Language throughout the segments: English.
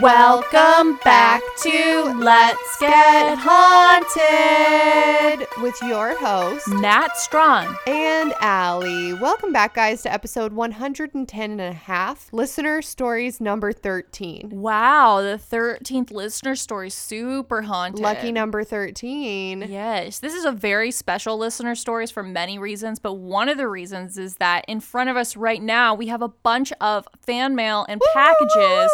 Welcome back to Let's Get Haunted with your host Nat Strong. and Allie. Welcome back, guys, to episode 110 and a half, listener stories number 13. Wow, the 13th listener story, super haunted. Lucky number 13. Yes, this is a very special listener stories for many reasons, but one of the reasons is that in front of us right now we have a bunch of fan mail and packages.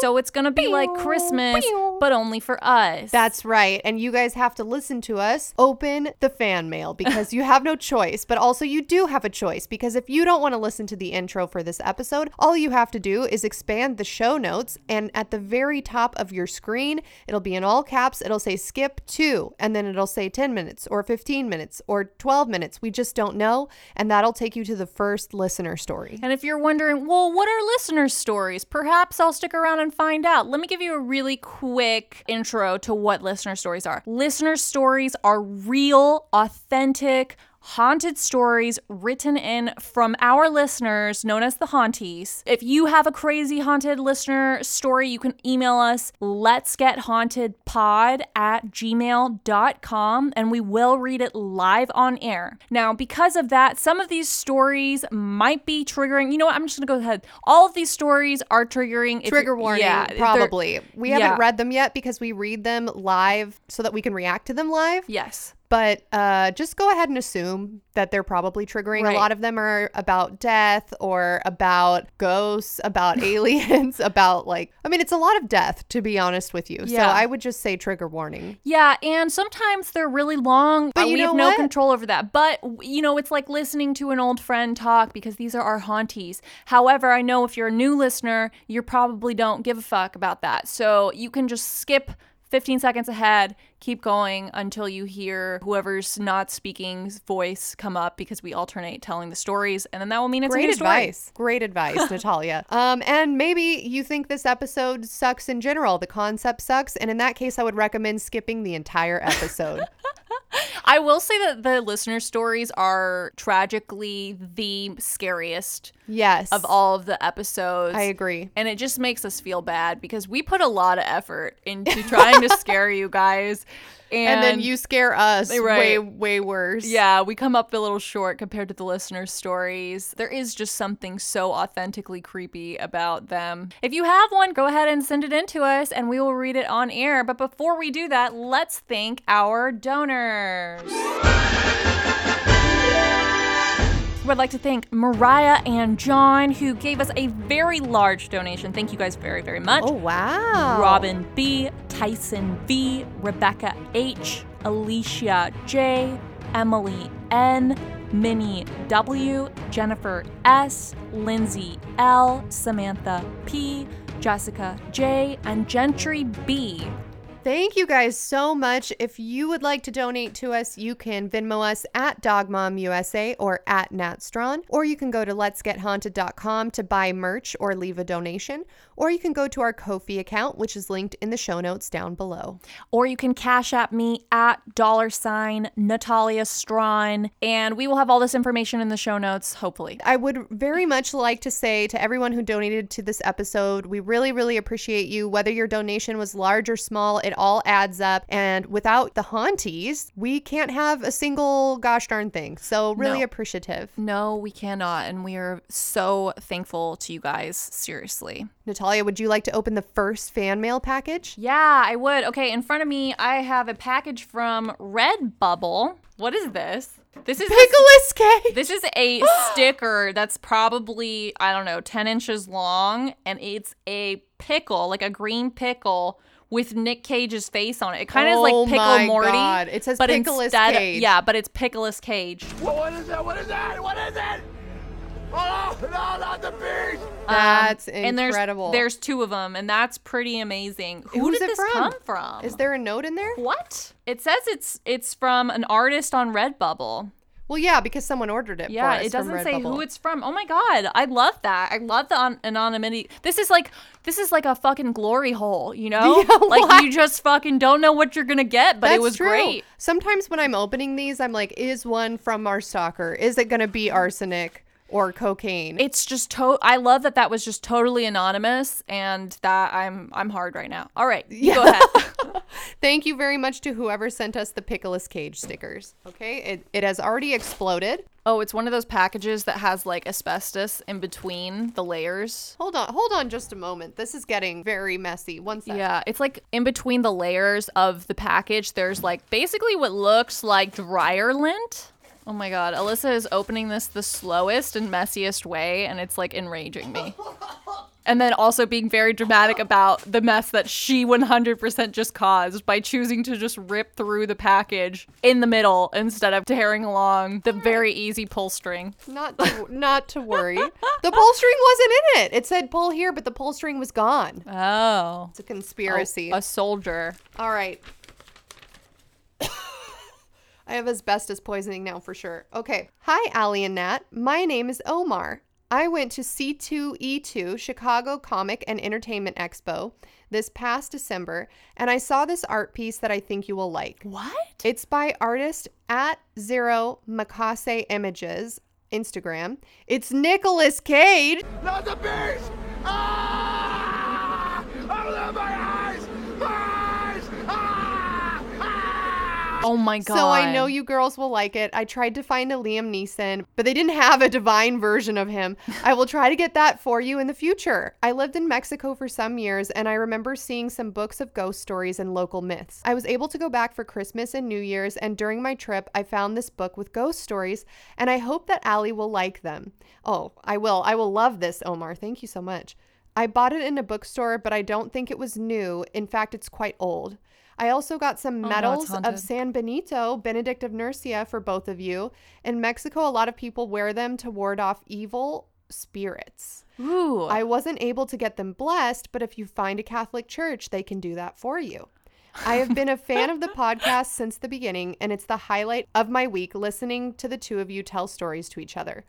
So it's gonna be like Christmas, but only for us. That's right. And you guys have to listen to us open the fan mail because you have no choice, but also you do have a choice because if you don't want to listen to the intro for this episode, all you have to do is expand the show notes and at the very top of your screen, it'll be in all caps, it'll say skip to, and then it'll say 10 minutes or 15 minutes or 12 minutes. We just don't know. And that'll take you to the first listener story. And if you're wondering, well, what are listener stories? Perhaps I'll stick around and find out. Let me give you a really quick intro to what listener stories are. Listener stories are real, authentic, haunted stories written in from our listeners known as the haunties. If you have a crazy haunted listener story, you can email us let's get haunted pod at gmail.com and we will read it live on air. Now, because of that, some of these stories might be triggering. You know what? I'm just gonna go ahead. All of these stories are triggering. Trigger warning, yeah, probably. We haven't read them yet because we read them live so that we can react to them live. Yes. But uh, just go ahead and assume that they're probably triggering. Right. A lot of them are about death or about ghosts, about aliens, about like, I mean, it's a lot of death, to be honest with you. Yeah. So I would just say trigger warning. Yeah, and sometimes they're really long, but we have no what? control over that. But, you know, it's like listening to an old friend talk because these are our haunties. However, I know if you're a new listener, you probably don't give a fuck about that. So you can just skip 15 seconds ahead, keep going until you hear whoever's not speaking's voice come up because we alternate telling the stories, and then that will mean it's a Great advice. Great advice, Natalia. Um, and maybe you think this episode sucks in general. The concept sucks. And in that case, I would recommend skipping the entire episode. I will say that the listener stories are tragically the scariest yes. of all of the episodes. I agree. And it just makes us feel bad because we put a lot of effort into trying to scare you guys. And, And, then you scare us Right. way, way worse. Yeah, we come up a little short compared to the listeners' stories. There is just something so authentically creepy about them. If you have one, go ahead and send it in to us and we will read it on air. But before we do that, let's thank our donors. Would like to thank Mariah and John, who gave us a very large donation. Thank you guys very, very much. Oh, wow. Robin B, Tyson V, Rebecca H, Alicia J, Emily N, Minnie W, Jennifer S, Lindsay L, Samantha P, Jessica J, and Gentry B. Thank you guys so much. If you would like to donate to us, you can Venmo us at DogMomUSA or at Natstron, or you can go to letsgethaunted.com to buy merch or leave a donation, or you can go to our Ko-fi account, which is linked in the show notes down below. Or you can cash at me at dollar sign Natalia Strawn, and we will have all this information in the show notes, hopefully. I would very much like to say to everyone who donated to this episode, we really, really appreciate you. Whether your donation was large or small, it all adds up. And without the haunties, we can't have a single gosh darn thing. So, really No. appreciative. No, we cannot, and we are so thankful to you guys, seriously. Natalia, would you like to open the first fan mail package? Yeah, I would. Okay, in front of me, I have a package from Redbubble. What is this? This is Pickles cake. This is a sticker that's probably, I don't know, 10 inches long, and it's a pickle, like a green pickle with Nick Cage's face on it. It kind of Oh is like Pickle my Morty. God. It says but Pickleus instead, Cage. Yeah, but it's Pickleus Cage. What, what is that? What is that? What is it? Oh, no, not the beast! That's Um, and there's, incredible. There's two of them, and that's pretty amazing. Who Who's did it this from? come from? Is there a note in there? what? It says it's it's from an artist on Redbubble. Well, yeah, because someone ordered it. Yeah, for us it doesn't say who it's from. Oh my god, I love that. I love the an- anonymity. This is like this is like a fucking glory hole, you know? Yeah, like you just fucking don't know what you're gonna get, but it was true. great. Sometimes when I'm opening these, I'm like, is one from our stalker? Is it going to be arsenic? Or cocaine. It's just to I love that that was just totally anonymous and that I'm I'm hard right now. All right. You Go ahead. Thank you very much to whoever sent us the Pickles Cage stickers. Okay, it, it has already exploded. oh, it's one of those packages that has like asbestos in between the layers. Hold on, hold on just a moment. This is getting very messy. One second. Yeah, it's like in between the layers of the package, there's like basically what looks like dryer lint. Oh my god, Alyssa is opening this the slowest and messiest way, and it's like enraging me. And then also being very dramatic about the mess that she 100% just caused by choosing to just rip through the package in the middle instead of tearing along the very easy pull string. Not to, not to worry. The pull string wasn't in it. It said pull here, but the pull string was gone. Oh. It's a conspiracy. A soldier. All right. I have asbestos poisoning now for sure. Okay. Hi, Allie and Nat. My name is Omar. I went to C2E2 Chicago Comic and Entertainment Expo this past December, and I saw this art piece that I think you will like. What? It's by artist at Zero Makase Images, Instagram. It's Nicolas Cage. Not the beast! Ah! Open my eyes! My eyes! Ah! Ah! Oh my god. So I know you girls will like it. I tried to find a Liam Neeson, but they didn't have a divine version of him. I will try to get that for you in the future. I lived in Mexico for some years and I remember seeing some books of ghost stories and local myths. I was able to go back for Christmas and New Year's, and during my trip, I found this book with ghost stories, and I hope that Allie will like them. Oh, I will. I will love this, Omar. Thank you so much. I bought it in a bookstore, but I don't think it was new. In fact, it's quite old. I also got some oh, no, it's medals of. San Benito, Benedict of Nursia, for both of you. In Mexico, a lot of people wear them to ward off evil spirits. Ooh. I wasn't able to get them blessed, but if you find a Catholic church, they can do that for you. I have been a fan of the podcast since the beginning, and it's the highlight of my week listening to the two of you tell stories to each other.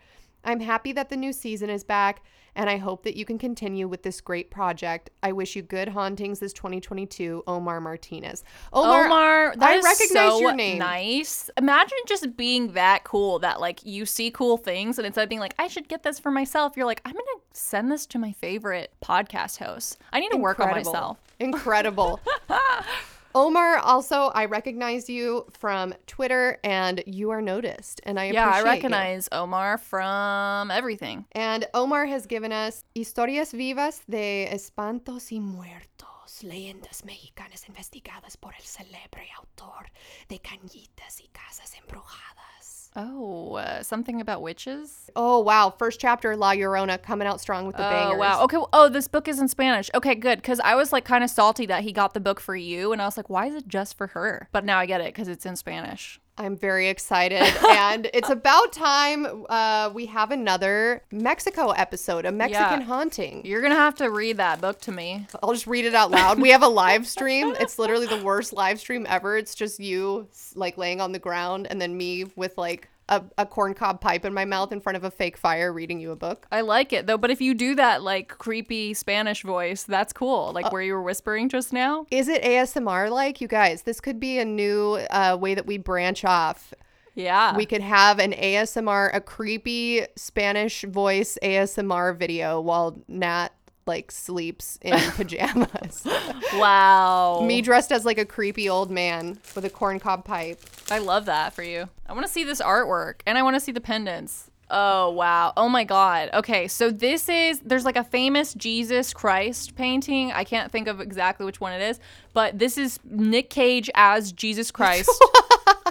I'm happy that the new season is back, and I hope that you can continue with this great project. I wish you good hauntings this 2022, Omar Martinez. Omar, Omar, that I recognize so your name. Nice. Imagine just being that cool that like you see cool things and instead of being like, I should get this for myself, you're like, I'm gonna send this to my favorite podcast host. I need to work on Incredible. myself. Incredible. Omar, also, I recognize you from Twitter and you are noticed. And I Yeah, I appreciate you. recognize Omar from everything. And Omar has given us Historias Vivas de Espantos y Muertos, leyendas mexicanas investigadas por el célebre autor de Cañitas y Casas Embrujadas. Oh, uh, something about witches? Oh, wow. First chapter, La Llorona, coming out strong with the Oh bangers. wow. Okay. well- Oh, this book is in Spanish. Okay, good. Because I was like kind of salty that he got the book for you, and I was like, why is it just for her? But now I get it because it's in Spanish. I'm very excited. and it's about time uh, we have another Mexico episode, a Mexican Yeah. haunting. You're gonna have to read that book to me. I'll just read it out loud. We have a live stream. It's literally the worst live stream ever. It's just you like laying on the ground and then me with like a, a corncob pipe in my mouth in front of a fake fire reading you a book. I like it though. But if you do that like creepy Spanish voice, that's cool. Like where you were whispering just now. Is it ASMR like? You guys, this could be a new uh, way that we branch off. Yeah. We could have an ASMR, a creepy Spanish voice ASMR video while Nat like sleeps in pajamas. wow. Me dressed as like a creepy old man with a corncob pipe. I love that for you. I want to see this artwork and I want to see the pendants. Oh, wow. Oh my God. Okay, so this is, there's like a famous Jesus Christ painting. I can't think of exactly which one it is, but this is Nick Cage as Jesus Christ.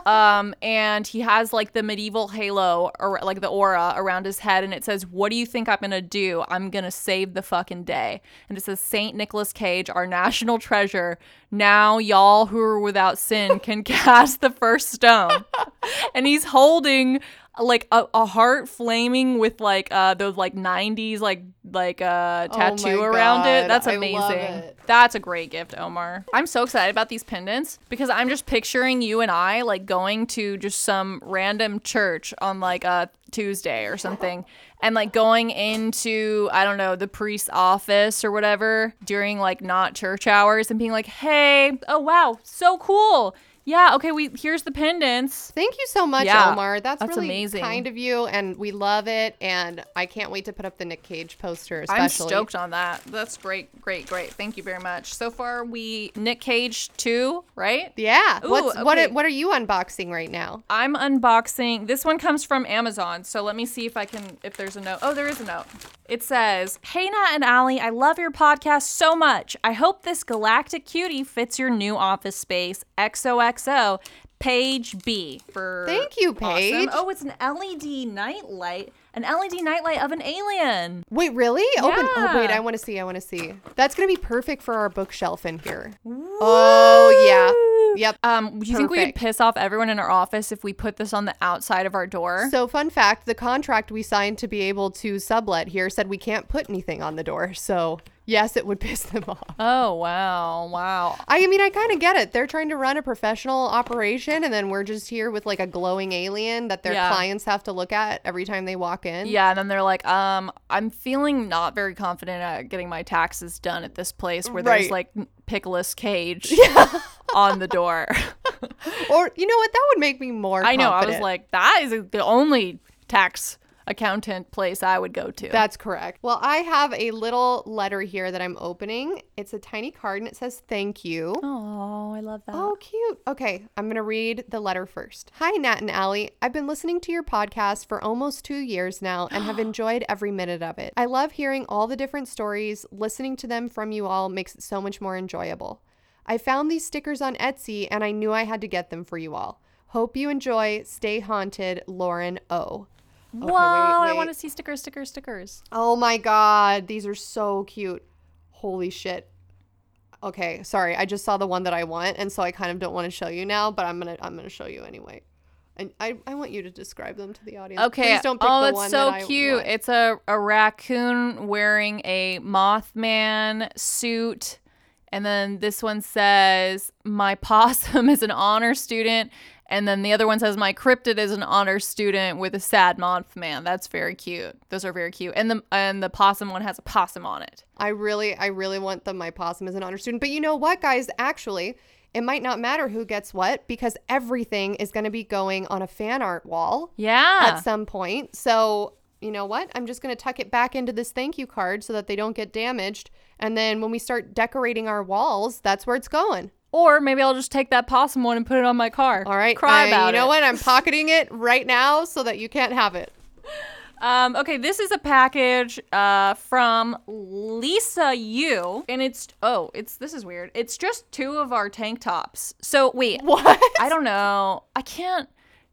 um, and he has like the medieval halo or like the aura around his head, and it says, What do you think I'm gonna do? I'm gonna save the fucking day. And it says, Saint Nicholas Cage, our national treasure. Now, y'all who are without sin can cast the first stone. and he's holding like a, a heart flaming with like uh those like 90s like like uh Oh tattoo around it. God, that's I amazing. it. that's a great gift omar. I'm so excited about these pendants because i'm just picturing you and i like going to just some random church on like a tuesday or something and like going into i don't know the priest's office or whatever during like not church hours and being like hey oh wow so cool Yeah, okay, we here's the pendants. Thank you so much, Yeah, Omar. That's, that's really amazing. kind of you, and we love it. And I can't wait to put up the Nick Cage poster, I'm especially. stoked on that. That's great, great, great. Thank you very much. So far, we Nick Cage two, right? Yeah. Ooh, What's what? okay. What are you unboxing right now? I'm unboxing. This one comes from Amazon. So let me see if I can, if there's a note. Oh, there is a note. It says, Hey, Nat and Allie, I love your podcast so much. I hope this galactic cutie fits your new office space. XOXO. Paige B for. Thank you, awesome. Paige. Oh, it's an LED nightlight. An LED nightlight of an alien. Wait, really? Open. Oh, wait. I want to see. I want to see. That's gonna be perfect for our bookshelf in here. Oh yeah. Yep. Um, do you think we could piss off everyone in our office if we put this on the outside of our door? So, fun fact the contract we signed to be able to sublet here said we can't put anything on the door. So, yes, it would piss them off. oh wow, wow. I mean, I kind of get it. They're trying to run a professional operation, and then we're just here with like a glowing alien that their Yeah. clients have to look at every time they walk in. Yeah, and then they're like, um, I'm feeling not very confident at getting my taxes done at this place where Right. there's like Pickles Cage on the door. Or, you know what? That would make me more I know. I was like, that is the only tax accountant place I would go to. That's correct. Well, I have a little letter here that I'm opening. It's a tiny card and it says thank you. oh, I love that. Oh, cute. Okay, I'm going to read the letter first. Hi, Nat and Allie. I've been listening to your podcast for almost two years now and have enjoyed every minute of it. I love hearing all the different stories. Listening to them from you all makes it so much more enjoyable. I found these stickers on Etsy and I knew I had to get them for you all. Hope you enjoy. Stay haunted, Lauren O. Whoa, wait, I want to see stickers, stickers, stickers. Oh my god, these are so cute. Holy shit. Okay, sorry. I just saw the one that I want and so I kind of don't want to show you now, but I'm going to I'm going to show you anyway. And I, I want you to describe them to the audience. Okay. Please don't pick oh, the one so that cute. It's a, a raccoon wearing a Mothman suit. And then this one says, My possum is an honor student. And then the other one says, My cryptid is an honor student with a sad Mothman. That's very cute. Those are very cute. And the and the possum one has a possum on it. I really I really want the my possum is an honor student. But you know what, guys? Actually, it might not matter who gets what because everything is going to be going on a fan art wall. Yeah. at some point. So, you know what? I'm just going to tuck it back into this thank you card so that they don't get damaged. And then when we start decorating our walls, that's where it's going. Or maybe I'll just take that possum one and put it on my car. All right. Cry I- about You know it. what? I'm pocketing it right now so that you can't have it. Um, okay, this is a package uh, from Lisa Yu, and it's oh, it's this is weird. It's just two of our tank tops. So wait, What? I don't know. I can't.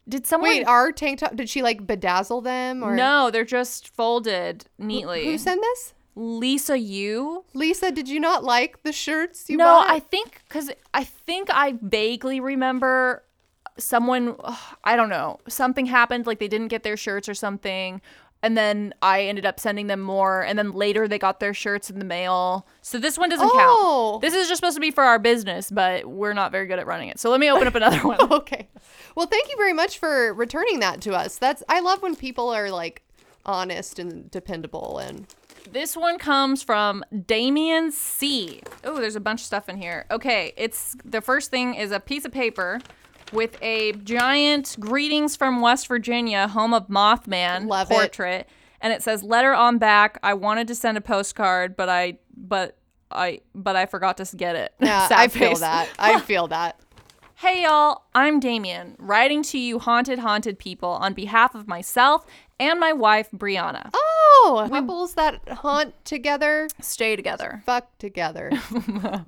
Did someone? Wait, our tank top, did she like bedazzle them or? no, they're just folded neatly. Who sent this? Lisa Yu. Lisa, did you not like the shirts you no, bought? I think because I think I vaguely remember someone. ugh, I don't know. Something happened, like they didn't get their shirts or something. And then I ended up sending them more, and then later they got their shirts in the mail. So this one doesn't Oh. count. This is just supposed to be for our business, but we're not very good at running it. So let me open up another one. okay. Well, thank you very much for returning that to us. That's I love when people are like honest and dependable and This one comes from Damien C. Oh, there's a bunch of stuff in here. Okay, it's the first thing is a piece of paper with a giant greetings from West Virginia, home of Mothman Love it. portrait. And it says letter on back. I wanted to send a postcard, but I but I but I forgot to get it. Yeah, I feel face. that. I feel that. Hey y'all, I'm Damien, writing to you haunted haunted people on behalf of myself and my wife Brianna. Oh, couples that haunt together, Stay together. fuck together.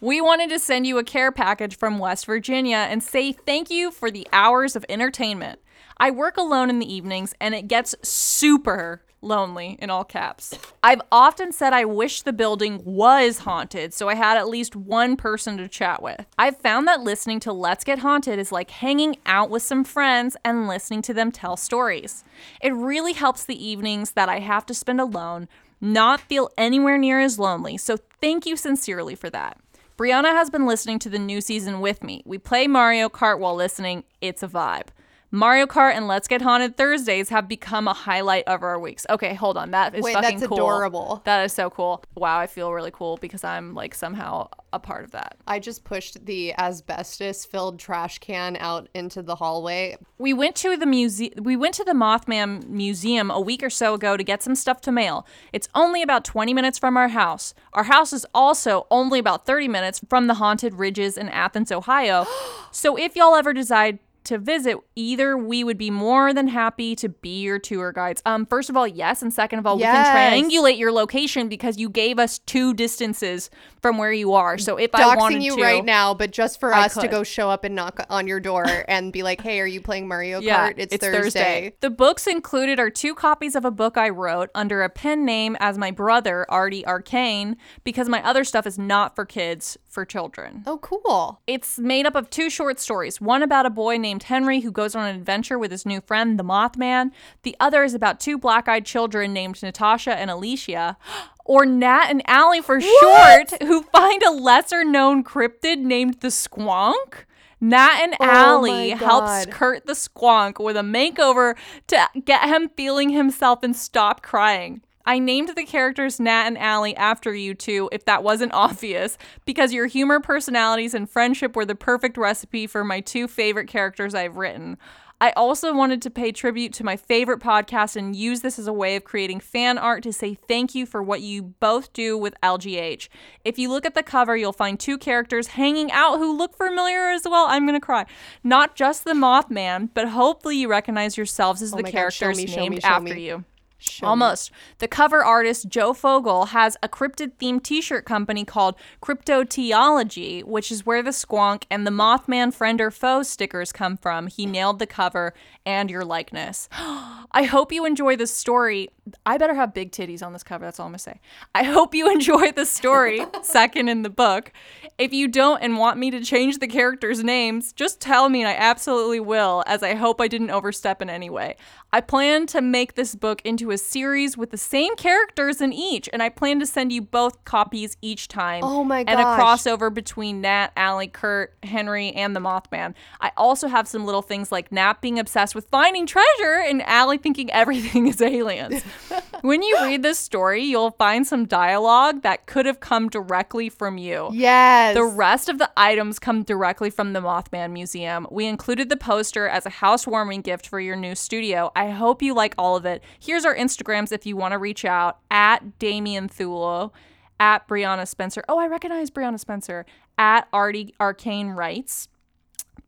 We wanted to send you a care package from West Virginia and say thank you for the hours of entertainment. I work alone in the evenings and it gets super lonely in all caps. I've often said I wish the building was haunted so I had at least one person to chat with. I've found that listening to Let's Get Haunted is like hanging out with some friends and listening to them tell stories. It really helps the evenings that I have to spend alone not feel anywhere near as lonely, so thank you sincerely for that. Brianna has been listening to the new season with me. We play Mario Kart while listening. It's a vibe. Mario Kart and Let's Get Haunted Thursdays have become a highlight of our weeks. Okay, hold on. That is Wait, fucking that's cool. adorable. That is so cool. Wow, I feel really cool because I'm like somehow a part of that. I just pushed the asbestos filled trash can out into the hallway. We went to the museum. We went to the Mothman Museum a week or so ago to get some stuff to mail. It's only about 20 minutes from our house. Our house is also only about 30 minutes from the haunted ridges in Athens, Ohio. so if y'all ever decide to visit, either we would be more than happy to be your tour guides. Um, first of all, yes, and second of all, we can triangulate your location because you gave us two distances from where you are. So if I wanted Doxing you to, right now, but just for I us to go show up and knock on your door and be like, "Hey, are you playing Mario Yeah, Kart? It's, Thursday." The books included are two copies of a book I wrote under a pen name as my brother, Artie Arcane, because my other stuff is not for kids, for children. Oh, cool. It's made up of two short stories one about a boy named Henry who goes on an adventure with his new friend, the Mothman. The other is about two black eyed children named Natasha and Alicia. Or Nat and Allie for short, who find a lesser known cryptid named the Squonk. Nat and Oh Allie my helps Kurt the Squonk with a makeover to get him feeling himself and stop crying. I named the characters Nat and Allie after you two, if that wasn't obvious, because your humor, personalities, and friendship were the perfect recipe for my two favorite characters I've written. I also wanted to pay tribute to my favorite podcast and use this as a way of creating fan art to say thank you for what you both do with LGH. If you look at the cover, you'll find two characters hanging out who look familiar as well. I'm going to cry. Not just the Mothman, but hopefully you recognize yourselves as oh the Oh my God, characters me, named me, after me. you. Me. Almost. The cover artist, Joe Fogel, has a cryptid themed t shirt company called Cryptoteology, which is where the squonk and the Mothman friend or foe stickers come from. He nailed the cover and your likeness. I hope you enjoy this story. I better have big titties on this cover. That's all I'm going to say. I hope you enjoy the story, second in the book. If you don't and want me to change the characters' names, just tell me and I absolutely will, as I hope I didn't overstep in any way. I plan to make this book into a series with the same characters in each, and I plan to send you both copies each time. Oh my god! And a crossover between Nat, Allie, Kurt, Henry, and the Mothman. I also have some little things like Nat being obsessed with finding treasure and Allie thinking everything is aliens. when you read this story, you'll find some dialogue that could have come directly from you. Yes. The rest of the items come directly from the Mothman Museum. We included the poster as a housewarming gift for your new studio. I hope you like all of it. Here's our Instagrams if you want to reach out at Damien Thulo, at Brianna Spencer. Oh, I recognize Brianna Spencer. At Artie Arcane Writes.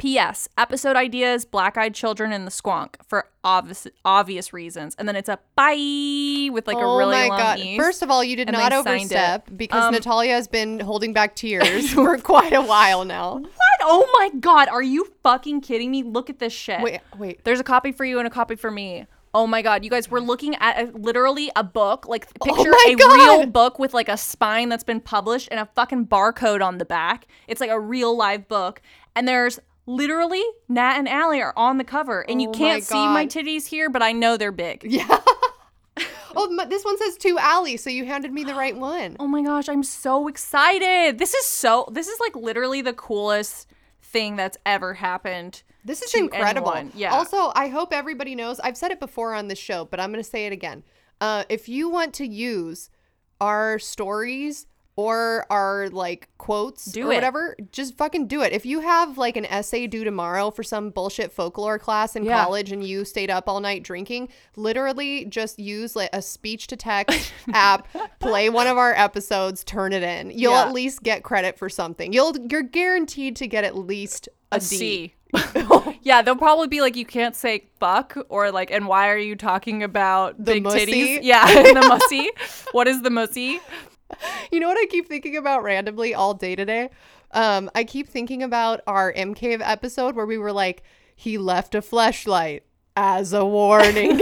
P.S. Episode ideas: Black Eyed Children and the Squonk for obvious obvious reasons, and then it's a bye with like oh a really my long god! e. First of all, you did and not they signed it. overstep because Um, Natalia has been holding back tears for quite a while now. What? Oh my god, are you fucking kidding me? Look at this shit. Wait, wait. There's a copy for you and a copy for me. Oh my god, you guys, we're looking at a, literally a book. Like picture Oh a God. real book with like a spine that's been published and a fucking barcode on the back. It's like a real live book. And there's literally Nat and Allie are on the cover. And you Oh my can't see my titties here, but I know they're big. Yeah. oh, this one says to Allie, so you handed me the right one. Oh my gosh, I'm so excited. This is so this is like literally the coolest thing that's ever happened. This is incredible. anyone. Yeah. Also, I hope everybody knows. I've said it before on this show, but I'm going to say it again. Uh, if you want to use our stories or our like quotes Do or it. whatever, just fucking do it. If you have like an essay due tomorrow for some bullshit folklore class in Yeah. college and you stayed up all night drinking, literally just use like a speech to text app, play one of our episodes, turn it in. You'll Yeah. at least get credit for something. You'll you're guaranteed to get at least a, a D. C. yeah, they'll probably be like, you can't say fuck or like, and why are you talking about The big mussy? titties? Yeah, and the mussy. What is the mussy? You know what I keep thinking about randomly all day today? Um, I keep thinking about our M Cave episode where we were like, he left a fleshlight as a warning.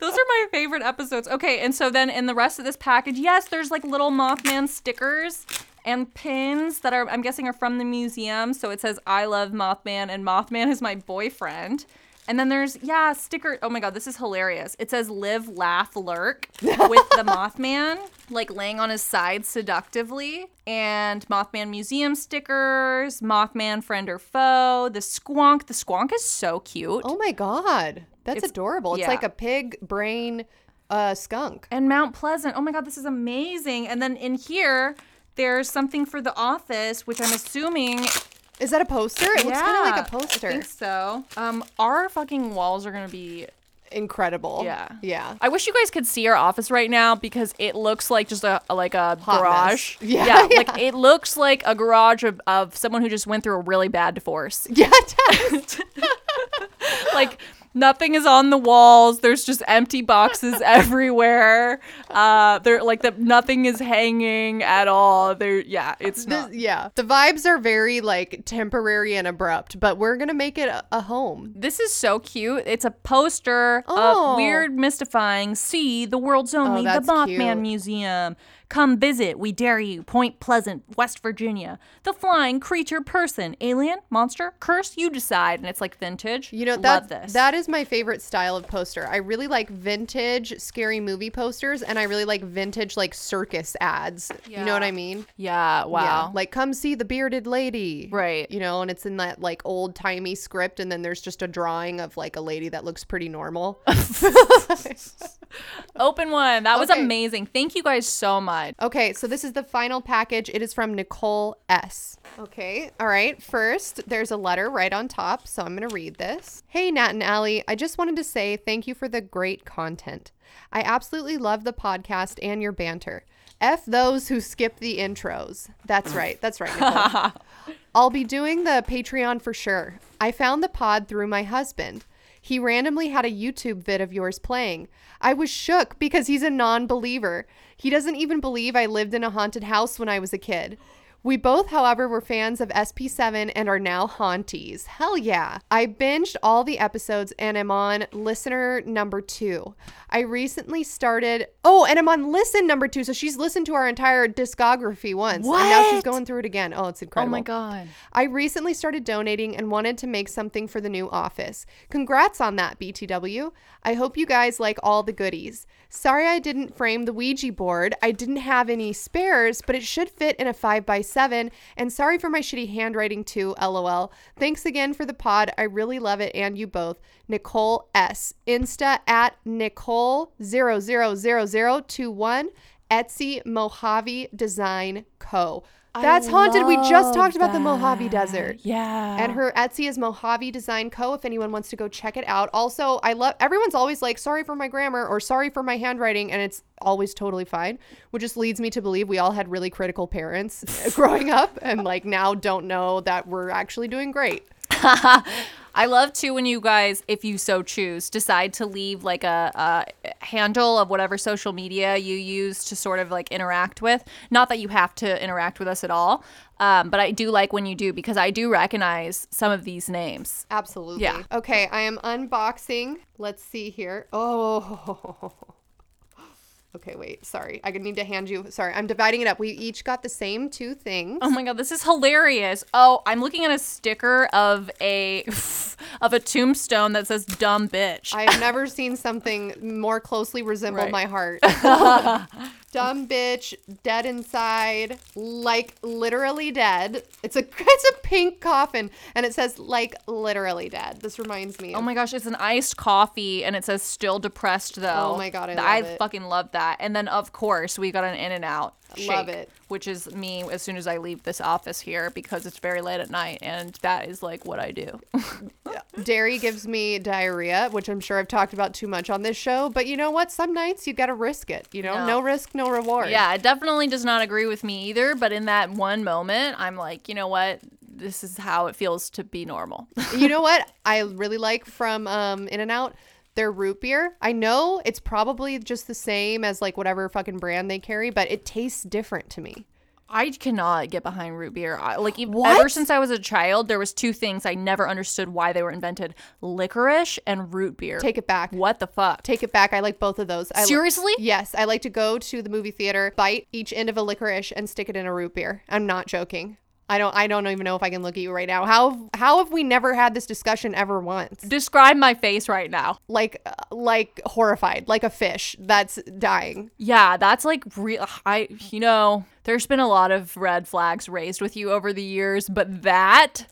Those are my favorite episodes. Okay, and so then in the rest of this package, yes, there's like little Mothman stickers and pins that are I'm guessing are from the museum. So it says I love Mothman and Mothman is my boyfriend. And then there's yeah, sticker. Oh my god, this is hilarious. It says live, laugh, lurk with the Mothman like laying on his side seductively and Mothman museum stickers, Mothman friend or foe, the squonk. The squonk is so cute. oh my god. That's It's- adorable. It's yeah. like a pig brain a skunk. and Mount Pleasant. Oh my god, this is amazing. And then in here, there's something for the office, which I'm assuming Is that a poster? It looks kind of like a poster. I think so. Um, our fucking walls are gonna be. Incredible. Yeah. Yeah. I wish you guys could see our office right now because it looks like just a like a Hot garage. mess. Yeah, like it looks like a garage of, of someone who just went through a really bad divorce. Yeah, it does. like nothing is on the walls. There's just empty boxes everywhere. Uh, they're like the nothing is hanging at all. There, yeah, it's This- not. yeah. The vibes are very like temporary and abrupt, but we're going to make it a, a home. This is so cute. It's a poster Oh. of weird, mystifying. See the world's only the Mothman cute. Museum. Come visit. We dare you. Point Pleasant, West Virginia. The flying creature person, alien, monster, curse. You decide. And it's like vintage. You know, love that, this. that is my favorite style of poster. I really like vintage scary movie posters and I really like vintage like circus ads. You know what I mean? yeah. Wow. Yeah. Like come see the bearded lady. Right. You know, and it's in that like old timey script and then there's just a drawing of like a lady that looks pretty normal. Open one. That was Okay. amazing. Thank you guys so much. Okay, so this is the final package. It is from Nicole S. Okay, all right. First, there's a letter right on top, so I'm going to read this. Hey, Nat and Allie, I just wanted to say thank you for the great content. I absolutely love the podcast and your banter. F those who skip the intros. That's right. That's right, I'll be doing the Patreon for sure. I found the pod through my husband. He randomly had a YouTube vid of yours playing. I was shook because he's a non believer. He doesn't even believe I lived in a haunted house when I was a kid. We both, however, were fans of SP7 and are now haunties. Hell yeah. I binged all the episodes and am on listener number two. I recently started. Oh, and I'm on listen number two. So she's listened to our entire discography once. And now she's going through it again. Oh, it's incredible. Oh my god. I recently started donating and wanted to make something for the new office. Congrats on that, BTW. I hope you guys like all the goodies. Sorry I didn't frame the Ouija board. I didn't have any spares, but it should fit in a 5x7. And sorry for my shitty handwriting too, lol. Thanks again for the pod. I really love it and you both. Nicole S. Insta at Nicole0000021. Etsy Mojave Design Co. That's haunted. We just talked about the Mojave Desert. Yeah. And her Etsy is Mojave Design Co. If anyone wants to go check it out. Also, I love everyone's always like, sorry for my grammar or sorry for my handwriting, and it's always totally fine. Which just leads me to believe we all had really critical parents growing up and like now don't know that we're actually doing great. I love too when you guys, if you so choose, decide to leave like a, a handle of whatever social media you use to sort of like interact with. Not that you have to interact with us at all, um, but I do like when you do because I do recognize some of these names. Absolutely. Yeah. Okay, I am unboxing. Let's see here. Oh. Okay, wait. Sorry. I need to hand you. Sorry. I'm dividing it up. We each got the same two things. Oh my god, this is hilarious. Oh, I'm looking at a sticker of a of a tombstone that says "dumb bitch." I have never seen something more closely resemble Right. my heart. Dumb bitch, dead inside, like literally dead. It's a it's a pink coffin, and it says like literally dead. This reminds me. Oh my gosh, it's an iced coffee and it says still depressed though. Oh my God, I it. fucking love that. And then of course we got an In-N-Out. Love it. Which is me as soon as I leave this office here because it's very late at night and that is like what I do. Dairy gives me diarrhea, which I'm sure I've talked about too much on this show. But you know what? Some nights you gotta risk it. You know, No. no, risk, no reward. yeah, it definitely does not agree with me either, but in that one moment I'm like, you know what? This is how it feels to be normal. you know what I really like from um, In-N-Out? Their root beer. I know it's probably just the same as like whatever fucking brand they carry, but it tastes different to me. I cannot get behind root beer. I, like ev- What? ever since I was a child, there was two things I never understood why they were invented: licorice and root beer. Take it back. What the fuck? Take it back. I like both of those. I li- Seriously? yes, I like to go to the movie theater, bite each end of a licorice, and stick it in a root beer. I'm not joking. I don't. I don't even know if I can look at you right now. How how have we never had this discussion ever once? Describe my face right now. Like uh, like horrified, like a fish that's dying. Yeah, that's like real. I, you know, there's been a lot of red flags raised with you over the years, but that,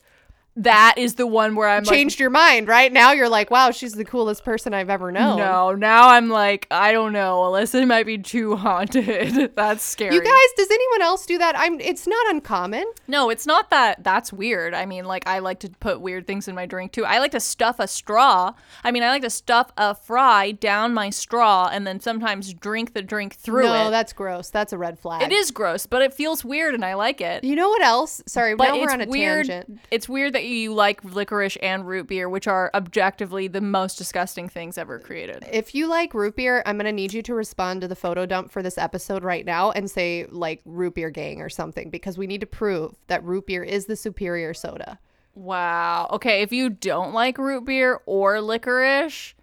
that is the one where I'm like, Changed your mind, right? Now you're like, wow, she's the coolest person I've ever known. no. Now I'm like, I don't know. Alyssa might be too haunted. That's scary. You guys, does anyone else do that? I'm. It's not uncommon. No, it's not that. That's weird. I mean, like I like to put weird things in my drink too. I like to stuff a straw. I mean, I like to stuff a fry down my straw and then sometimes drink the drink through no, it. that's gross. That's a red flag. it is gross, but it feels weird and I like it. You know what else? Sorry, But now we're it's on a weird. tangent. It's weird that you like licorice and root beer, which are objectively the most disgusting things ever created. If you like root beer, I'm gonna need you to respond to the photo dump for this episode right now and say like root beer gang or something because we need to prove that root beer is the superior soda. Wow. Okay, if you don't like root beer or licorice,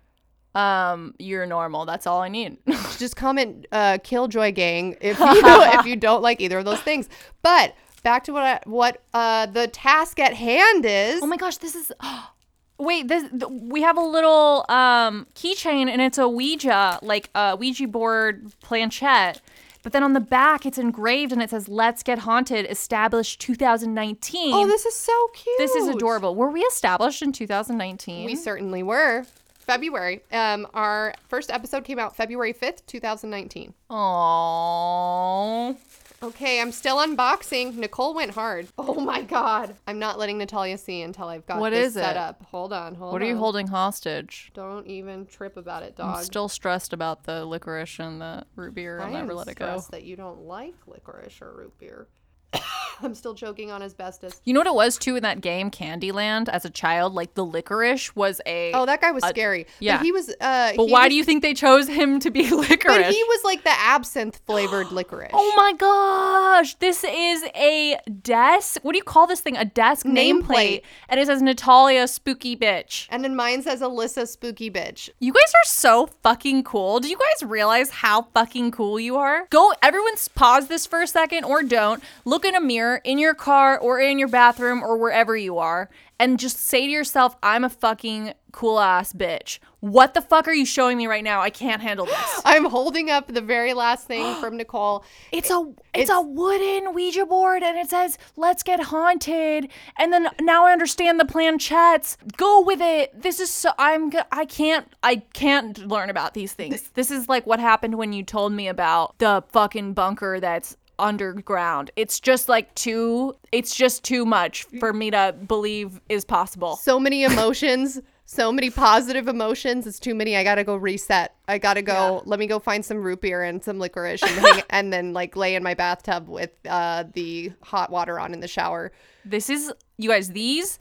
um, you're normal. That's all I need. Just comment uh, "Killjoy Gang" if you if you don't like either of those things. But back to what I, what uh, the task at hand is. Oh my gosh, this is. Wait, this th- we have a little um keychain and it's a Ouija like a Ouija board planchette. But then on the back it's engraved and it says "Let's Get Haunted, established 2019." Oh, this is so cute. This is adorable. Were we established in 2019? We certainly were. February. Um, our first episode came out February 5th, 2019. Aww. Okay, I'm still unboxing. Nicole went hard. Oh my god. I'm not letting Natalia see until I've got What this is it? set up. Hold on, hold on. What are you holding hostage? Don't even trip about it, dog. I'm still stressed about the licorice and the root beer. I'll I never am let it go. stressed that you don't like licorice or root beer. I'm still choking on asbestos. You know what it was too in that game Candyland as a child? Like the licorice was a. Oh, that guy was scary. yeah. But he was uh but why was- do you think they chose him to be licorice? But he was like the absinthe flavored licorice. Oh my gosh, this is a desk. What do you call this thing? A desk nameplate. Nameplate. And it says Natalia Spooky Bitch. And then mine says Alyssa Spooky Bitch. You guys are so fucking cool. Do you guys realize how fucking cool you are? Go, everyone's pause this for a second or don't. Look in a mirror in your car or in your bathroom or wherever you are and just say to yourself, I'm a fucking cool ass bitch. What the fuck are you showing me right now? I can't handle this. I'm holding up the very last thing from Nicole. It's a it's, a wooden Ouija board and it says let's get haunted and then now I understand the planchettes. Go with it. This is so I'm I can't I can't learn about these things. This is like what happened when you told me about the fucking bunker that's underground. It's just like too it's just too much for me to believe is possible. So many emotions, so many positive emotions. It's too many. I gotta go reset. I gotta go. Let me go find some root beer and some licorice, and, hang, and then like lay in my bathtub with uh, the hot water on in the shower. This is you guys these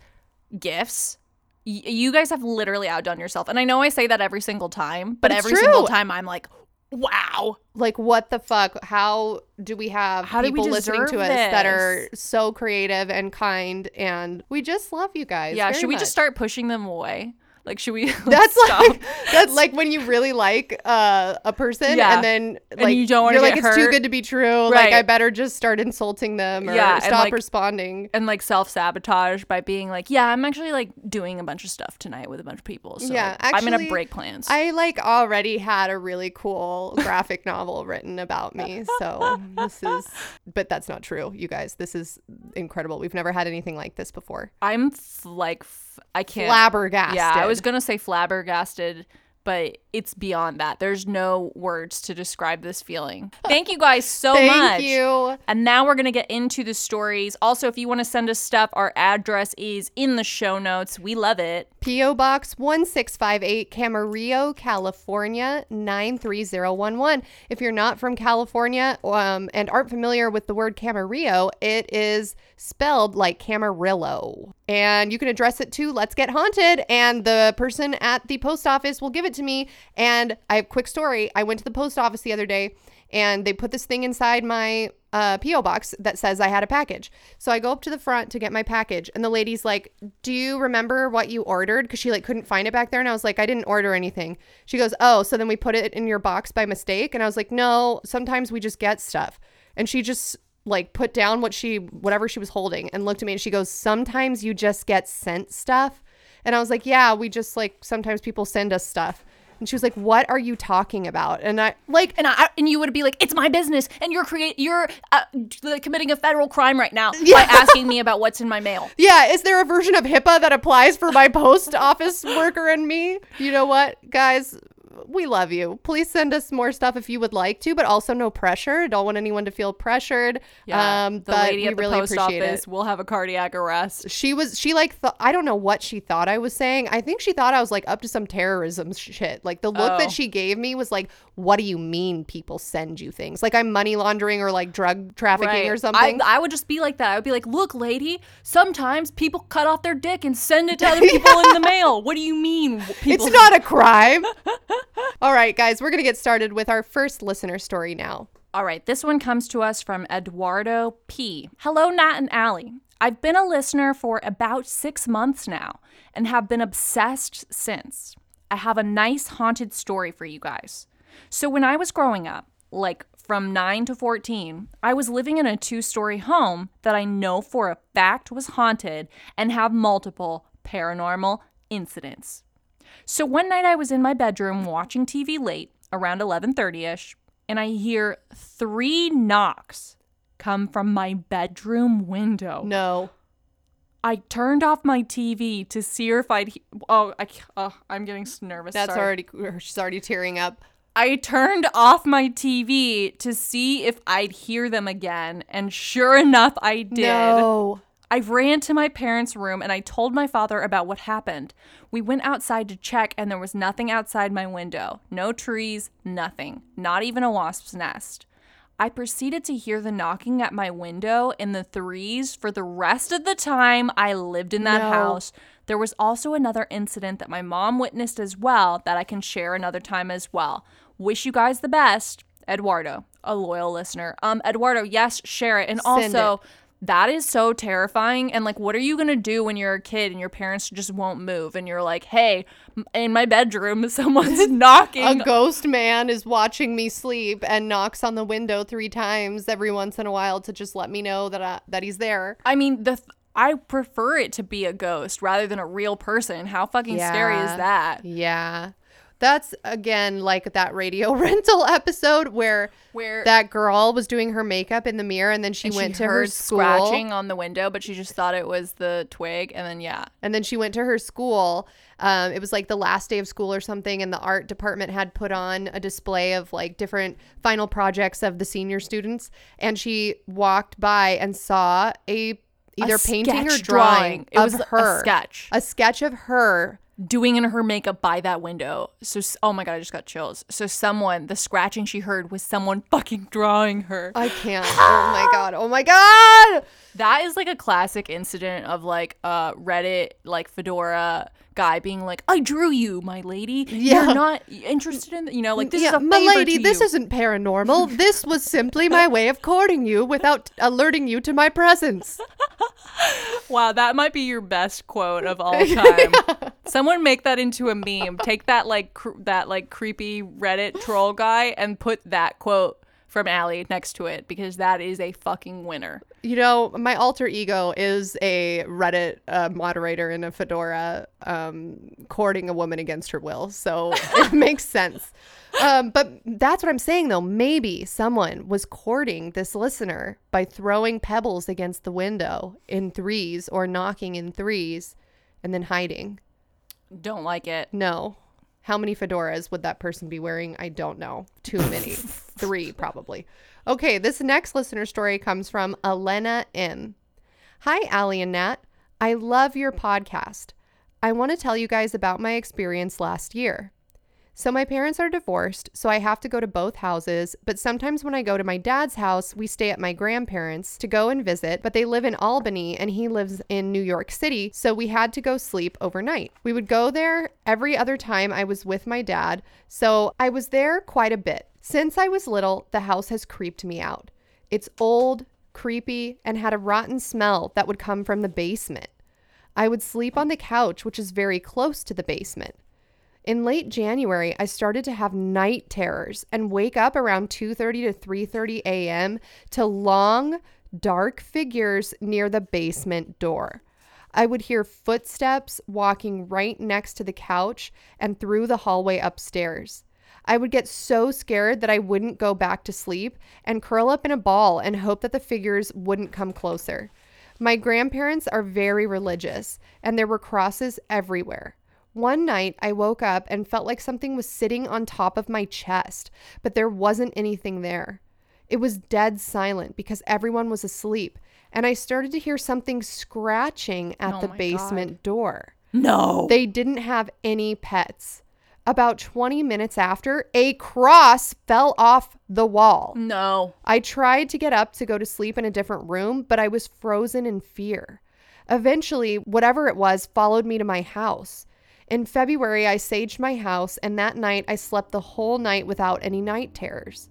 gifts you guys have literally outdone yourself. And I know I say that every single time, but, it's every single time I'm like, wow. Like what the fuck? How do we have How people listening to us that are so creative and kind, and we just love you guys. Yeah, should we just start pushing them away? Like, should we? like, That's stop? like that's like when you really like uh, a person Yeah. and then And like you don't wanna you're like get it's too good to be true. Like I better just start insulting them or Yeah, and, stop like- responding. and like self sabotage by being like, yeah, I'm actually like doing a bunch of stuff tonight with a bunch of people. So Yeah, like, I'm gonna break plans. I like already had a really cool graphic novel written about me. So this is but that's not true, you guys. This is incredible. We've never had anything like this before. I'm f- like, I can't. Flabbergasted. Yeah, I was gonna say flabbergasted, but it's beyond that. There's no words to describe this feeling. Thank you guys so Thank much. you. And now we're going to get into the stories. Also, if you want to send us stuff, our address is in the show notes. We love it. P.O. Box 1658, Camarillo, California 93011. If you're not from California um, and aren't familiar with the word Camarillo, it is spelled like Camarillo. And you can address it to Let's Get Haunted, and the person at the post office will give it to me. And I have a quick story. I went to the post office the other day and they put this thing inside my uh, PO box that says I had a package. So I go up to the front to get my package, and the lady's like, "Do you remember what you ordered?" Because she like couldn't find it back there, and I was like, "I didn't order anything." She goes, "Oh, so then we put it in your box by mistake?" And I was like, "No, sometimes we just get stuff." And she just like put down what she whatever she was holding and looked at me, and she goes, "Sometimes you just get sent stuff." And I was like, "Yeah, we just like sometimes people send us stuff." And she was like, "What are you talking about?" And I like And I and you would be like, "It's my business, and you're create you're uh, committing a federal crime right now Yeah. by asking me about what's in my mail." Yeah, is there a version of HIPAA that applies for my post office worker and me? You know what, guys? We love you. Please send us more stuff if you would like to, but also no pressure. Don't want anyone to feel pressured. um, the but lady we at the really post appreciate office it. will have a cardiac arrest. She was she like th- I don't know what she thought I was saying. I think she thought I was like up to some terrorism shit. Like the look Oh. that she gave me was like, "What do you mean people send you things? Like I'm money laundering or like drug trafficking or something?" I, I would just be like that. I would be like, "Look, lady, sometimes people cut off their dick and send it to other people in the mail. What do you mean? People It's not a crime. All right, guys, we're going to get started with our first listener story now. All right, this one comes to us from Eduardo P. Hello, Nat and Allie. I've been a listener for about six months now and have been obsessed since. I have a nice haunted story for you guys. So, when I was growing up, like from 9 to 14, I was living in a two story home that I know for a fact was haunted and have multiple paranormal incidents. So one night I was in my bedroom watching TV late, around 11:30ish, and I hear three knocks come from my bedroom window. No. I turned off my TV to see if I'd he- Oh, I oh, I'm getting nervous. That's sorry. already she's already tearing up. I turned off my TV to see if I'd hear them again, and sure enough, I did. No. I ran to my parents' room and I told my father about what happened. We went outside to check and there was nothing outside my window. No trees, nothing. Not even a wasp's nest. I proceeded to hear the knocking at my window in the threes for the rest of the time I lived in that No. house. There was also another incident that my mom witnessed as well that I can share another time as well. Wish you guys the best. Eduardo, a loyal listener. Um, Eduardo, yes, share it. And Send also, that is so terrifying. And like, what are you gonna do when you're a kid and your parents just won't move? And you're like, hey, in my bedroom, someone's knocking. A ghost man is watching me sleep and knocks on the window 3 times every once in a while to just let me know that I, that he's there. I mean, the th- I prefer it to be a ghost rather than a real person. How fucking scary is that? Yeah. That's again like that radio rental episode where Where that girl was doing her makeup in the mirror and then she and went she to her school. scratching on the window, but she just thought it was the twig, and then yeah, and then she went to her school. Um, it was like the last day of school or something and the art department had put on a display of like different final projects of the senior students and she walked by and saw a either painting or sketch drawing, It of was her. a sketch. a sketch of her doing in her makeup by that window. So, oh my god, I just got chills. So, someone, the scratching she heard was someone fucking drawing her. i can't oh my god oh my god That is like a classic incident of like uh Reddit, like Fedora guy being like, "I drew you, my lady. Yeah. You're not interested in, you know, like this is yeah, a my lady, this you." isn't paranormal. this was simply my way of courting you without alerting you to my presence. Wow, that might be your best quote of all time. Someone make that into a meme. Take that like cr- that like creepy Reddit troll guy and put that quote from Allie next to it because that is a fucking winner. You know, my alter ego is a Reddit uh, moderator in a fedora um, courting a woman against her will. So it makes sense. Um, but that's what I'm saying, though. Maybe someone was courting this listener by throwing pebbles against the window in threes or knocking in threes and then hiding. Don't like it. No. How many fedoras would that person be wearing? I don't know. Too many. Three, probably. Okay, this next listener story comes from Elena M. Hi, Allie and Nat. I love your podcast. I want to tell you guys about my experience last year. So, my parents are divorced, so I have to go to both houses. But sometimes when I go to my dad's house, we stay at my grandparents' to go and visit. But they live in Albany and he lives in New York City, so we had to go sleep overnight. We would go there every other time I was with my dad, so I was there quite a bit. Since I was little, the house has creeped me out. It's old, creepy, and had a rotten smell that would come from the basement. I would sleep on the couch, which is very close to the basement. In late January, I started to have night terrors and wake up around 2:30 to 3:30 a.m. to long, dark figures near the basement door. I would hear footsteps walking right next to the couch and through the hallway upstairs. I would get so scared that I wouldn't go back to sleep and curl up in a ball and hope that the figures wouldn't come closer. My grandparents are very religious, and there were crosses everywhere. One night, I woke up and felt like something was sitting on top of my chest, but there wasn't anything there. It was dead silent because everyone was asleep, and I started to hear something scratching at Oh the my God. basement door. No. They didn't have any pets. About 20 minutes after, a cross fell off the wall. no. I tried to get up to go to sleep in a different room, but I was frozen in fear. Eventually, whatever it was followed me to my house. In February, I saged my house, and that night I slept the whole night without any night terrors.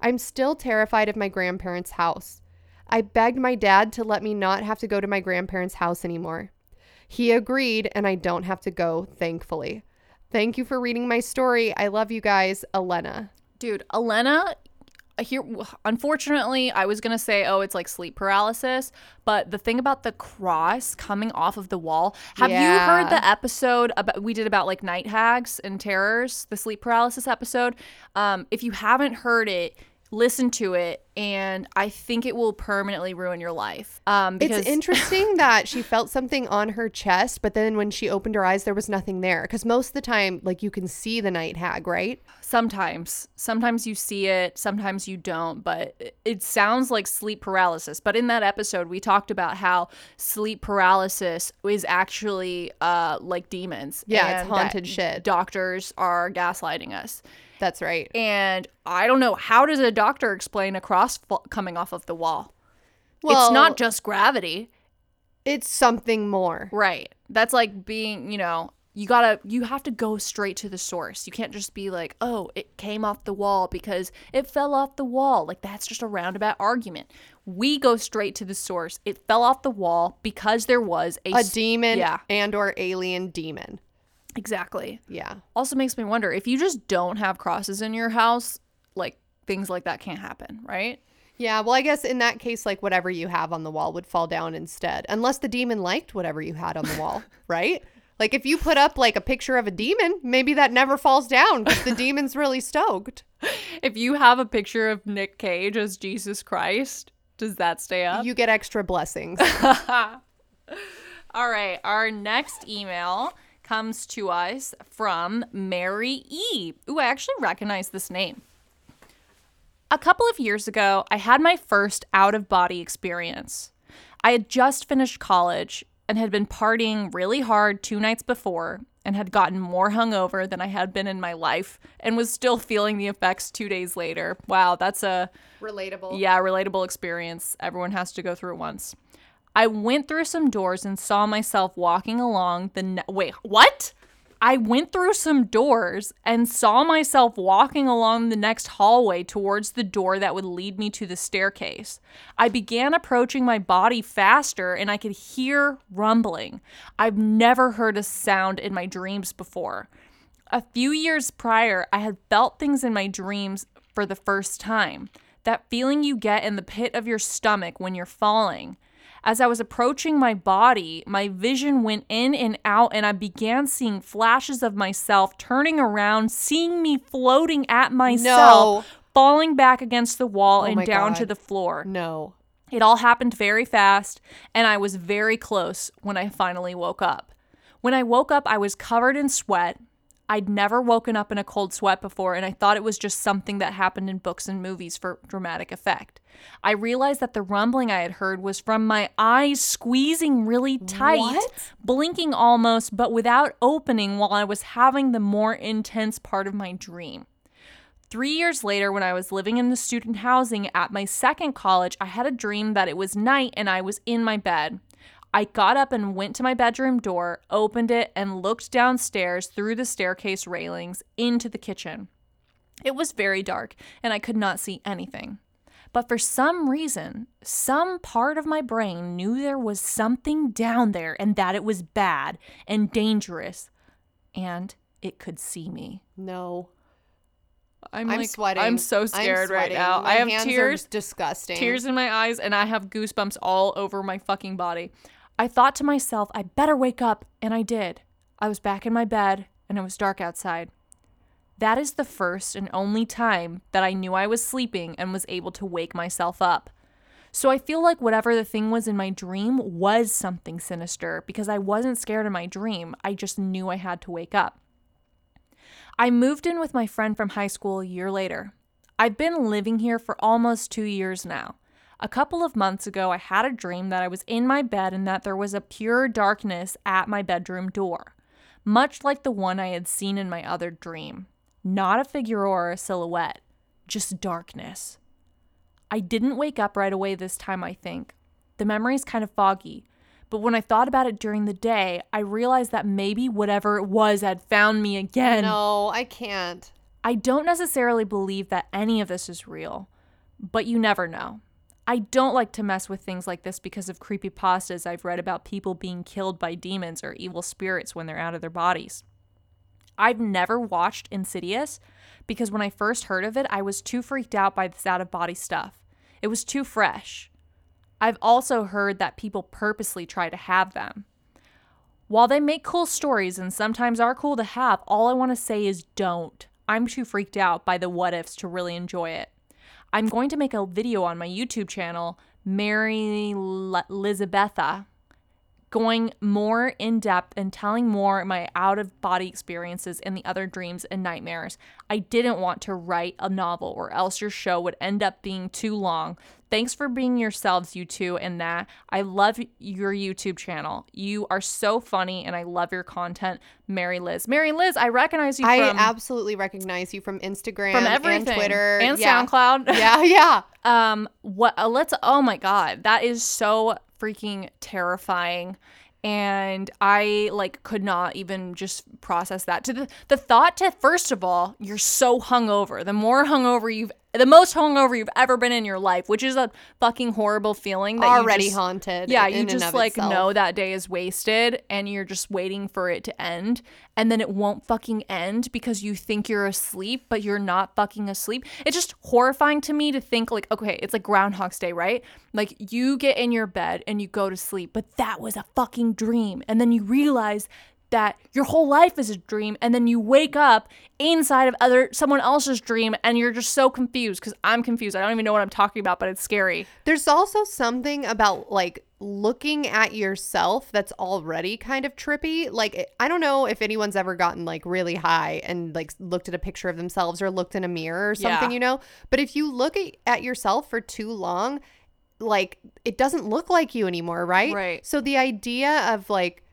I'm still terrified of my grandparents' house. I begged my dad to let me not have to go to my grandparents' house anymore. He agreed, and I don't have to go, thankfully. Thank you for reading my story. I love you guys, Elena. Dude, Elena, here, unfortunately, I was going to say, oh, it's like sleep paralysis. But the thing about the cross coming off of the wall, have you heard the episode about we did about like night hags and terrors, the sleep paralysis episode? Um, if you haven't heard it, listen to it. And I think it will permanently ruin your life. Um, because It's interesting that she felt something on her chest, but then when she opened her eyes, there was nothing there. Because most of the time, like you can see the night hag, right? Sometimes. Sometimes you see it, sometimes you don't, but it- sounds like sleep paralysis. But in that episode, we talked about how sleep paralysis is actually uh like demons. Yeah, it's haunted shit. Doctors are gaslighting us. That's right. And I don't know, how does a doctor explain a cross coming off of the wall? Well, it's not just gravity. It's something more. Right. That's like being, you know, you gotta, you have to go straight to the source. You can't just be like, oh, it came off the wall because it fell off the wall. Like, that's just a roundabout argument. We go straight to the source. It fell off the wall because there was a demon Yeah, and or alien demon. Exactly. Yeah. Also makes me wonder if you just don't have crosses in your house, like, things like that can't happen, right? Yeah, well, I guess in that case, like whatever you have on the wall would fall down instead, unless the demon liked whatever you had on the wall, right? Like if you put up like a picture of a demon, maybe that never falls down because the demon's really stoked. If you have a picture of Nick Cage as Jesus Christ, does that stay up? You get extra blessings. All right, our next email comes to us from Mary E. Ooh, I actually recognize this name. A couple of years ago, I had my first out of body experience. I had just finished college and had been partying really hard two nights before and had gotten more hungover than I had been in my life and was still feeling the effects two days later. Wow, that's a Relatable. yeah, relatable experience. Everyone has to go through it once. I went through some doors and saw myself walking along the ne- wait, what? I went through some doors and saw myself walking along the next hallway towards the door that would lead me to the staircase. I began approaching my body faster and I could hear rumbling. I've never heard a sound in my dreams before. A few years prior, I had felt things in my dreams for the first time. That feeling you get in the pit of your stomach when you're falling. As I was approaching my body, my vision went in and out, and I began seeing flashes of myself turning around, seeing me floating at myself, No. falling back against the wall Oh and down to the floor. No. It all happened very fast, and I was very close when I finally woke up. When I woke up, I was covered in sweat. I'd never woken up in a cold sweat before, and I thought it was just something that happened in books and movies for dramatic effect. I realized that the rumbling I had heard was from my eyes squeezing really tight, What? blinking almost, but without opening while I was having the more intense part of my dream. Three years later, when I was living in the student housing at my second college, I had a dream that it was night and I was in my bed. I got up and went to my bedroom door, opened it, and looked downstairs through the staircase railings into the kitchen. It was very dark and I could not see anything. But for some reason, some part of my brain knew there was something down there and that it was bad and dangerous, and it could see me. No. I'm, I'm like, sweating. I'm so I'm scared right now. My I have hands are tears, disgusting. tears in my eyes, and I have goosebumps all over my fucking body. I thought to myself, I better wake up, and I did. I was back in my bed, and it was dark outside. That is the first and only time that I knew I was sleeping and was able to wake myself up. So I feel like whatever the thing was in my dream was something sinister because I wasn't scared in my dream. I just knew I had to wake up. I moved in with my friend from high school a year later. I've been living here for almost two years now. A couple of months ago, I had a dream that I was in my bed and that there was a pure darkness at my bedroom door, much like the one I had seen in my other dream. Not a figure or a silhouette, just darkness. I didn't wake up right away this time, I think. The memory's kind of foggy, but when I thought about it during the day, I realized that maybe whatever it was had found me again. No, I can't. I don't necessarily believe that any of this is real, but you never know. I don't like to mess with things like this because of creepy pastas I've read about people being killed by demons or evil spirits when they're out of their bodies. I've never watched Insidious because when I first heard of it, I was too freaked out by this out of body stuff. It was too fresh. I've also heard that people purposely try to have them. While they make cool stories and sometimes are cool to have, all I want to say is don't. I'm too freaked out by the what ifs to really enjoy it. I'm going to make a video on my YouTube channel, Mary Elizabetha, going more in depth and telling more my out of body experiences and the other dreams and nightmares. I didn't want to write a novel or else your show would end up being too long. Thanks for being yourselves, you two, and that. I love your YouTube channel. You are so funny and I love your content, Mary Liz. Mary Liz, I recognize you I from, absolutely recognize you from Instagram from everything. and Twitter and yeah. SoundCloud. Yeah, yeah. Um, what? Uh, let's. Oh my God, that is so freaking terrifying, and I like could not even just process that. To the the thought to first of all, you're so hungover. The more hungover you've, the most hungover you've ever been in your life, which is a fucking horrible feeling. That Already just- haunted. yeah, you just like itself. know that day is wasted and you're just waiting for it to end and then it won't fucking end because you think you're asleep but you're not fucking asleep. It's just horrifying to me to think like okay, it's like groundhog's day, right? Like you get in your bed and you go to sleep, but that was a fucking dream and then you realize that your whole life is a dream and then you wake up inside of other someone else's dream and you're just so confused cuz I'm confused. I don't even know what I'm talking about, but it's scary. There's also something about like looking at yourself that's already kind of trippy. Like I don't know if anyone's ever gotten like really high and like looked at a picture of themselves or looked in a mirror or something, Yeah. you know. But if you look at, at yourself for too long, like it doesn't look like you anymore, right? Right. So the idea of like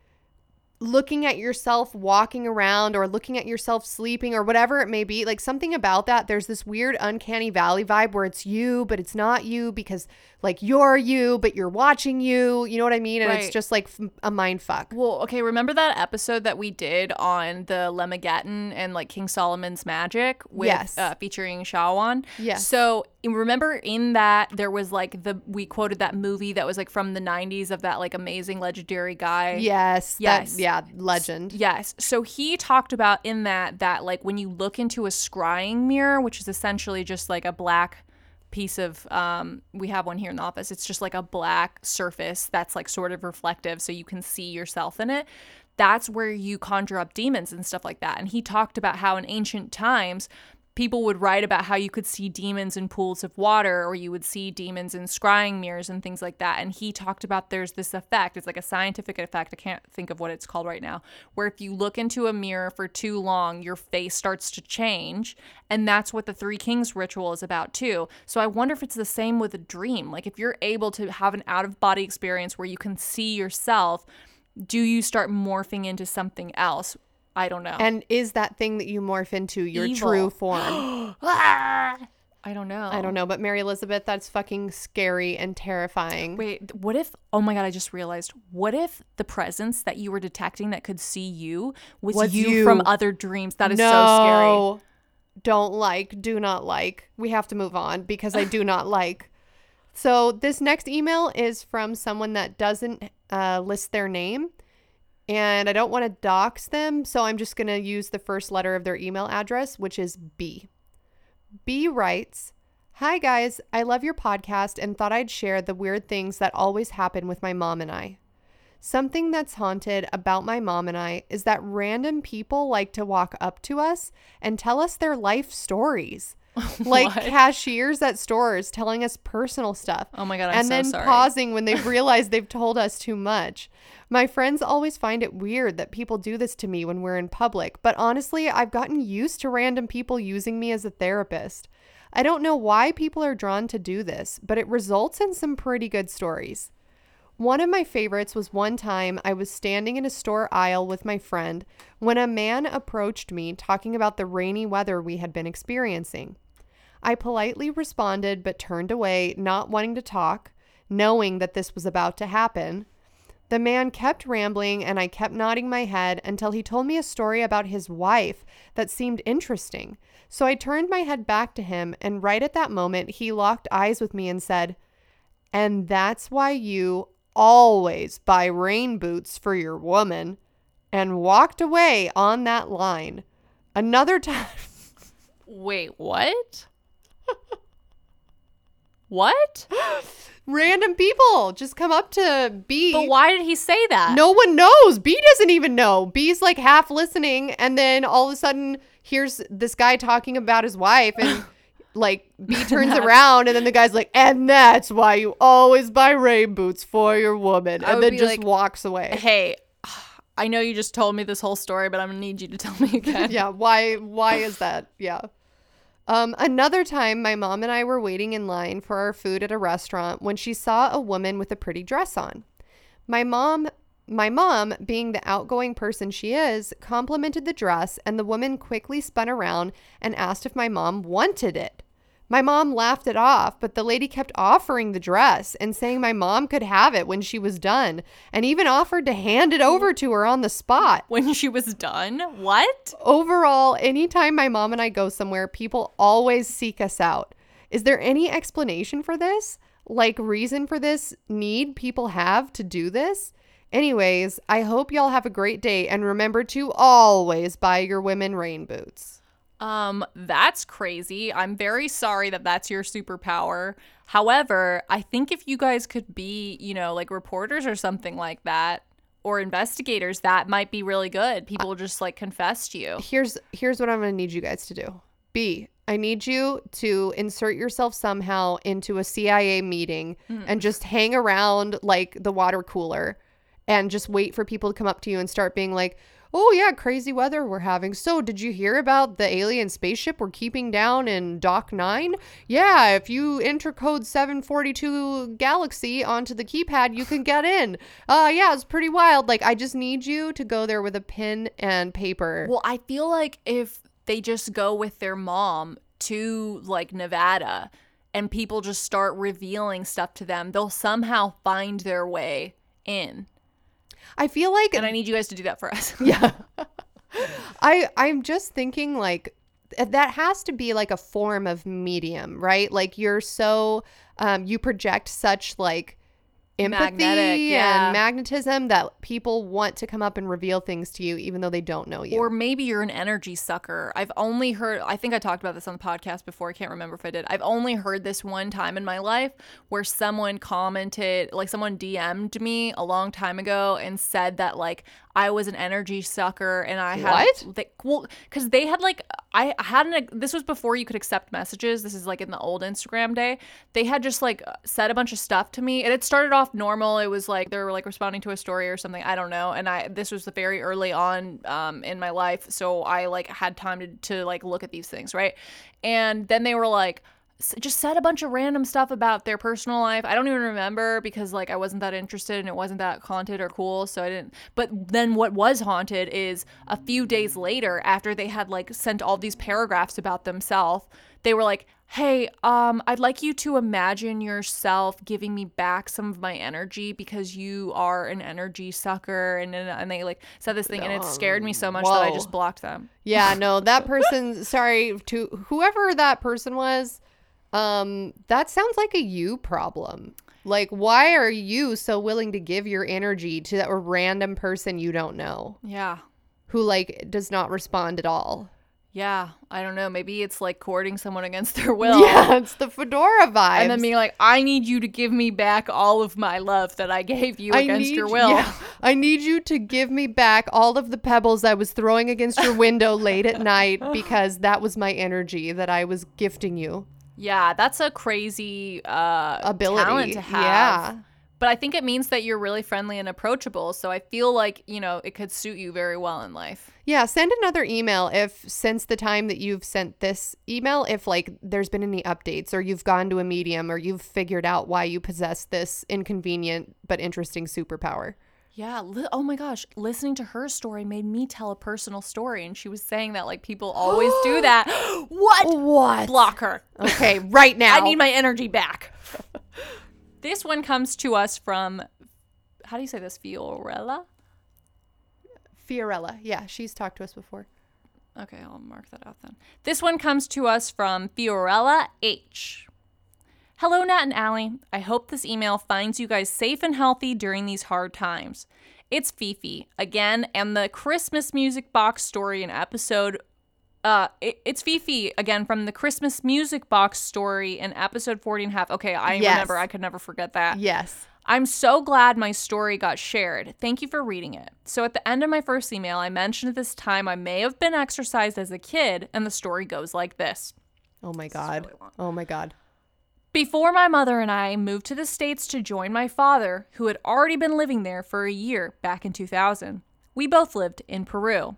looking at yourself walking around or looking at yourself sleeping or whatever it may be like something about that there's this weird uncanny valley vibe where it's you but it's not you because like you're you but you're watching you you know what i mean and it's just like f- a mind fuck Well, okay, remember that episode that we did on the Lemegeton and like King Solomon's magic with Yes. uh, featuring Shawan? Yes. So remember in that there was like the we quoted that movie that was like from the 90s of that like amazing legendary guy. yes that- Yes. yeah legend Yes. So he talked about in that that like when you look into a scrying mirror, which is essentially just like a black piece of um we have one here in the office. It's just like a black surface that's like sort of reflective so you can see yourself in it. That's where you conjure up demons and stuff like that. And he talked about how in ancient times people would write about how you could see demons in pools of water or you would see demons in scrying mirrors and things like that. And he talked about there's this effect it's like a scientific effect i can't think of what it's called right now where if you look into a mirror for too long your face starts to change. And that's what the three kings ritual is about too. So i wonder if it's the same with a dream. Like if you're able to have an out of body experience where you can see yourself do you start morphing into something else i don't know and is that thing that you morph into your Evil. true form i don't know i don't know but mary elizabeth that's fucking scary and terrifying Wait, what if? Oh my god! I just realized. What if the presence that you were detecting that could see you was, Was you, you. from other dreams? That is no, so scary. Don't like, do not like. We have to move on because I do not like. So this next email is from someone that doesn't uh, list their name, and I don't want to dox them, so I'm just gonna use the first letter of their email address, which is B. B writes. Hi guys, I love your podcast and thought I'd share the weird things that always happen with my mom and I. Something that's haunted about my mom and I is that random people like to walk up to us and tell us their life stories. Like What? cashiers at stores telling us personal stuff. Oh my God, I'm and so then sorry. pausing when they've realized they've told us too much. My friends always find it weird that people do this to me when we're in public, but honestly, I've gotten used to random people using me as a therapist. I don't know why people are drawn to do this, but it results in some pretty good stories. One of my favorites was one time I was standing in a store aisle with my friend when a man approached me talking about the rainy weather we had been experiencing. I politely responded but turned away, not wanting to talk, knowing that this was about to happen. The man kept rambling and I kept nodding my head until he told me a story about his wife that seemed interesting. So I turned my head back to him, and right at that moment, he locked eyes with me and said, And that's why you always buy rain boots for your woman, and walked away on that line. Another time. Wait, what? What? random people just come up to B. But why did he say that? No one knows. B doesn't even know. B's like half listening, and then all of a sudden, here's this guy talking about his wife, and like B turns around, and then the guy's like, "And that's why you always buy rain boots for your woman," and then just like, walks away. Hey, I know you just told me this whole story, but I'm gonna need you to tell me again. yeah, why? Why is that? Yeah. Um, another time, my mom and I were waiting in line for our food at a restaurant when she saw a woman with a pretty dress on. My mom, my mom, being the outgoing person she is, complimented the dress, and the woman quickly spun around and asked if my mom wanted it. My mom laughed it off, but the lady kept offering the dress and saying my mom could have it when she was done, and even offered to hand it over to her on the spot. When she was done? What? Overall, anytime my mom and I go somewhere, people always seek us out. Is there any explanation for this? Like, reason for this need people have to do this? Anyways, I hope y'all have a great day and remember to always buy your women rain boots. Um, that's crazy. I'm very sorry that that's your superpower. However, I think if you guys could be, you know, like reporters or something like that, or investigators, that might be really good. People just like confess to you. Here's here's what I'm going to need you guys to do. B, I need you to insert yourself somehow into a CIA meeting and just hang around like the water cooler and just wait for people to come up to you and start being like, "Oh yeah, crazy weather we're having. So, did you hear about the alien spaceship we're keeping down in Dock 9? Yeah, if you enter code 742 Galaxy onto the keypad, you can get in. Uh yeah, it's pretty wild. Like I just need you to go there with a pen and paper. Well, I feel like if they just go with their mom to like Nevada and people just start revealing stuff to them, they'll somehow find their way in. I feel like And I need you guys to do that for us. yeah. I I'm just thinking like that has to be like a form of medium, right? Like you're so um you project such like empathy Magnetic, yeah. and magnetism that people want to come up and reveal things to you even though they don't know you. Or maybe you're an energy sucker. I've only heard, I think I talked about this on the podcast before. I can't remember if I did. I've only heard this one time in my life where someone commented, like someone DM'd me a long time ago and said that, like, I was an energy sucker and I had. What? They, well, because they had, like, I had an, this was before you could accept messages. This is like in the old Instagram day. They had just like said a bunch of stuff to me and it started off normal. It was like they were like responding to a story or something. I don't know. And I, this was the very early on um, in my life. So I like had time to, to like look at these things. Right. And then they were like, just said a bunch of random stuff about their personal life. I don't even remember because like I wasn't that interested and it wasn't that haunted or cool, so I didn't. But then what was haunted is a few days later after they had like sent all these paragraphs about themselves, they were like, "Hey, um I'd like you to imagine yourself giving me back some of my energy because you are an energy sucker." And and, and they like said this thing and it scared me so much that I just blocked them. yeah, no, that person sorry to whoever that person was um that sounds like a you problem. Like why are you so willing to give your energy to a random person you don't know? Yeah. who like does not respond at all. Yeah, I don't know. Maybe it's like courting someone against their will. Yeah, it's the fedora vibe. And then being like, I need you to give me back all of my love that I gave you against your will. yeah, I need you to give me back all of the pebbles I was throwing against your window late at night because that was my energy that I was gifting you. Yeah, that's a crazy uh, Ability, talent to have. yeah. But I think it means that you're really friendly and approachable. So I feel like, you know, it could suit you very well in life. Yeah, send another email if since the time that you've sent this email, if like there's been any updates or you've gone to a medium or you've figured out why you possess this inconvenient but interesting superpower. Yeah. Li- oh my gosh. Listening to her story made me tell a personal story. And she was saying that like people always do that. what? What? Block her. Okay, right now. I need my energy back. this one comes to us from, how do you say this? Fiorella? Fiorella. Yeah, she's talked to us before. Okay, I'll mark that out then. This one comes to us from Fiorella H. Hello, Nat and Allie. I hope this email finds you guys safe and healthy during these hard times. It's Fifi again, and the Christmas music box story in episode. Uh, it- it's Fifi again from the Christmas music box story in episode 40 and a half. Okay, I Yes. remember. I could never forget that. Yes. I'm so glad my story got shared. Thank you for reading it. So, at the end of my first email, I mentioned at this time I may have been exorcised as a kid, and the story goes like this. Oh my god. oh my god. Before my mother and I moved to the States to join my father, who had already been living there for a year back in 2000, we both lived in Peru.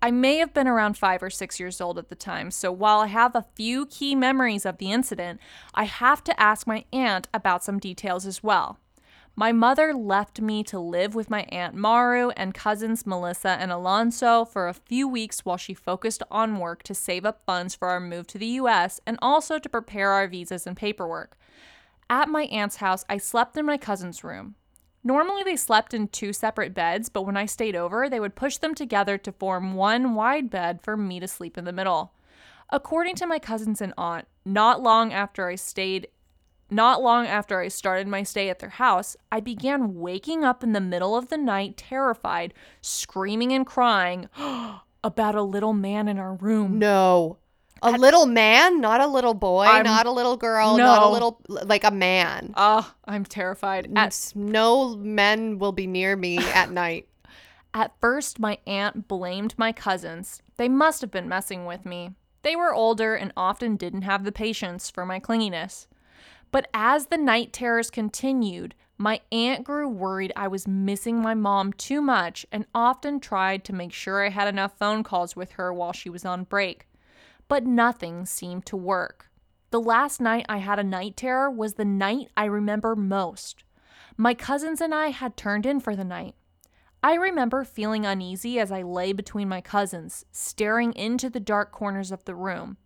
I may have been around five or six years old at the time, so while I have a few key memories of the incident, I have to ask my aunt about some details as well. My mother left me to live with my Aunt Maru and cousins Melissa and Alonso for a few weeks while she focused on work to save up funds for our move to the US and also to prepare our visas and paperwork. At my aunt's house, I slept in my cousin's room. Normally, they slept in two separate beds, but when I stayed over, they would push them together to form one wide bed for me to sleep in the middle. According to my cousins and aunt, not long after I stayed not long after I started my stay at their house, I began waking up in the middle of the night, terrified, screaming and crying about a little man in our room. No. A little man, not a little boy, I'm- not a little girl, not a little like a man. Ah, I'm terrified. At, no men will be near me at night. at first, my aunt blamed my cousins. They must have been messing with me. They were older and often didn't have the patience for my clinginess. But as the night terrors continued, my aunt grew worried I was missing my mom too much and often tried to make sure I had enough phone calls with her while she was on break. But nothing seemed to work. The last night I had a night terror was the night I remember most. My cousins and I had turned in for the night. I remember feeling uneasy as I lay between my cousins, staring into the dark corners of the room.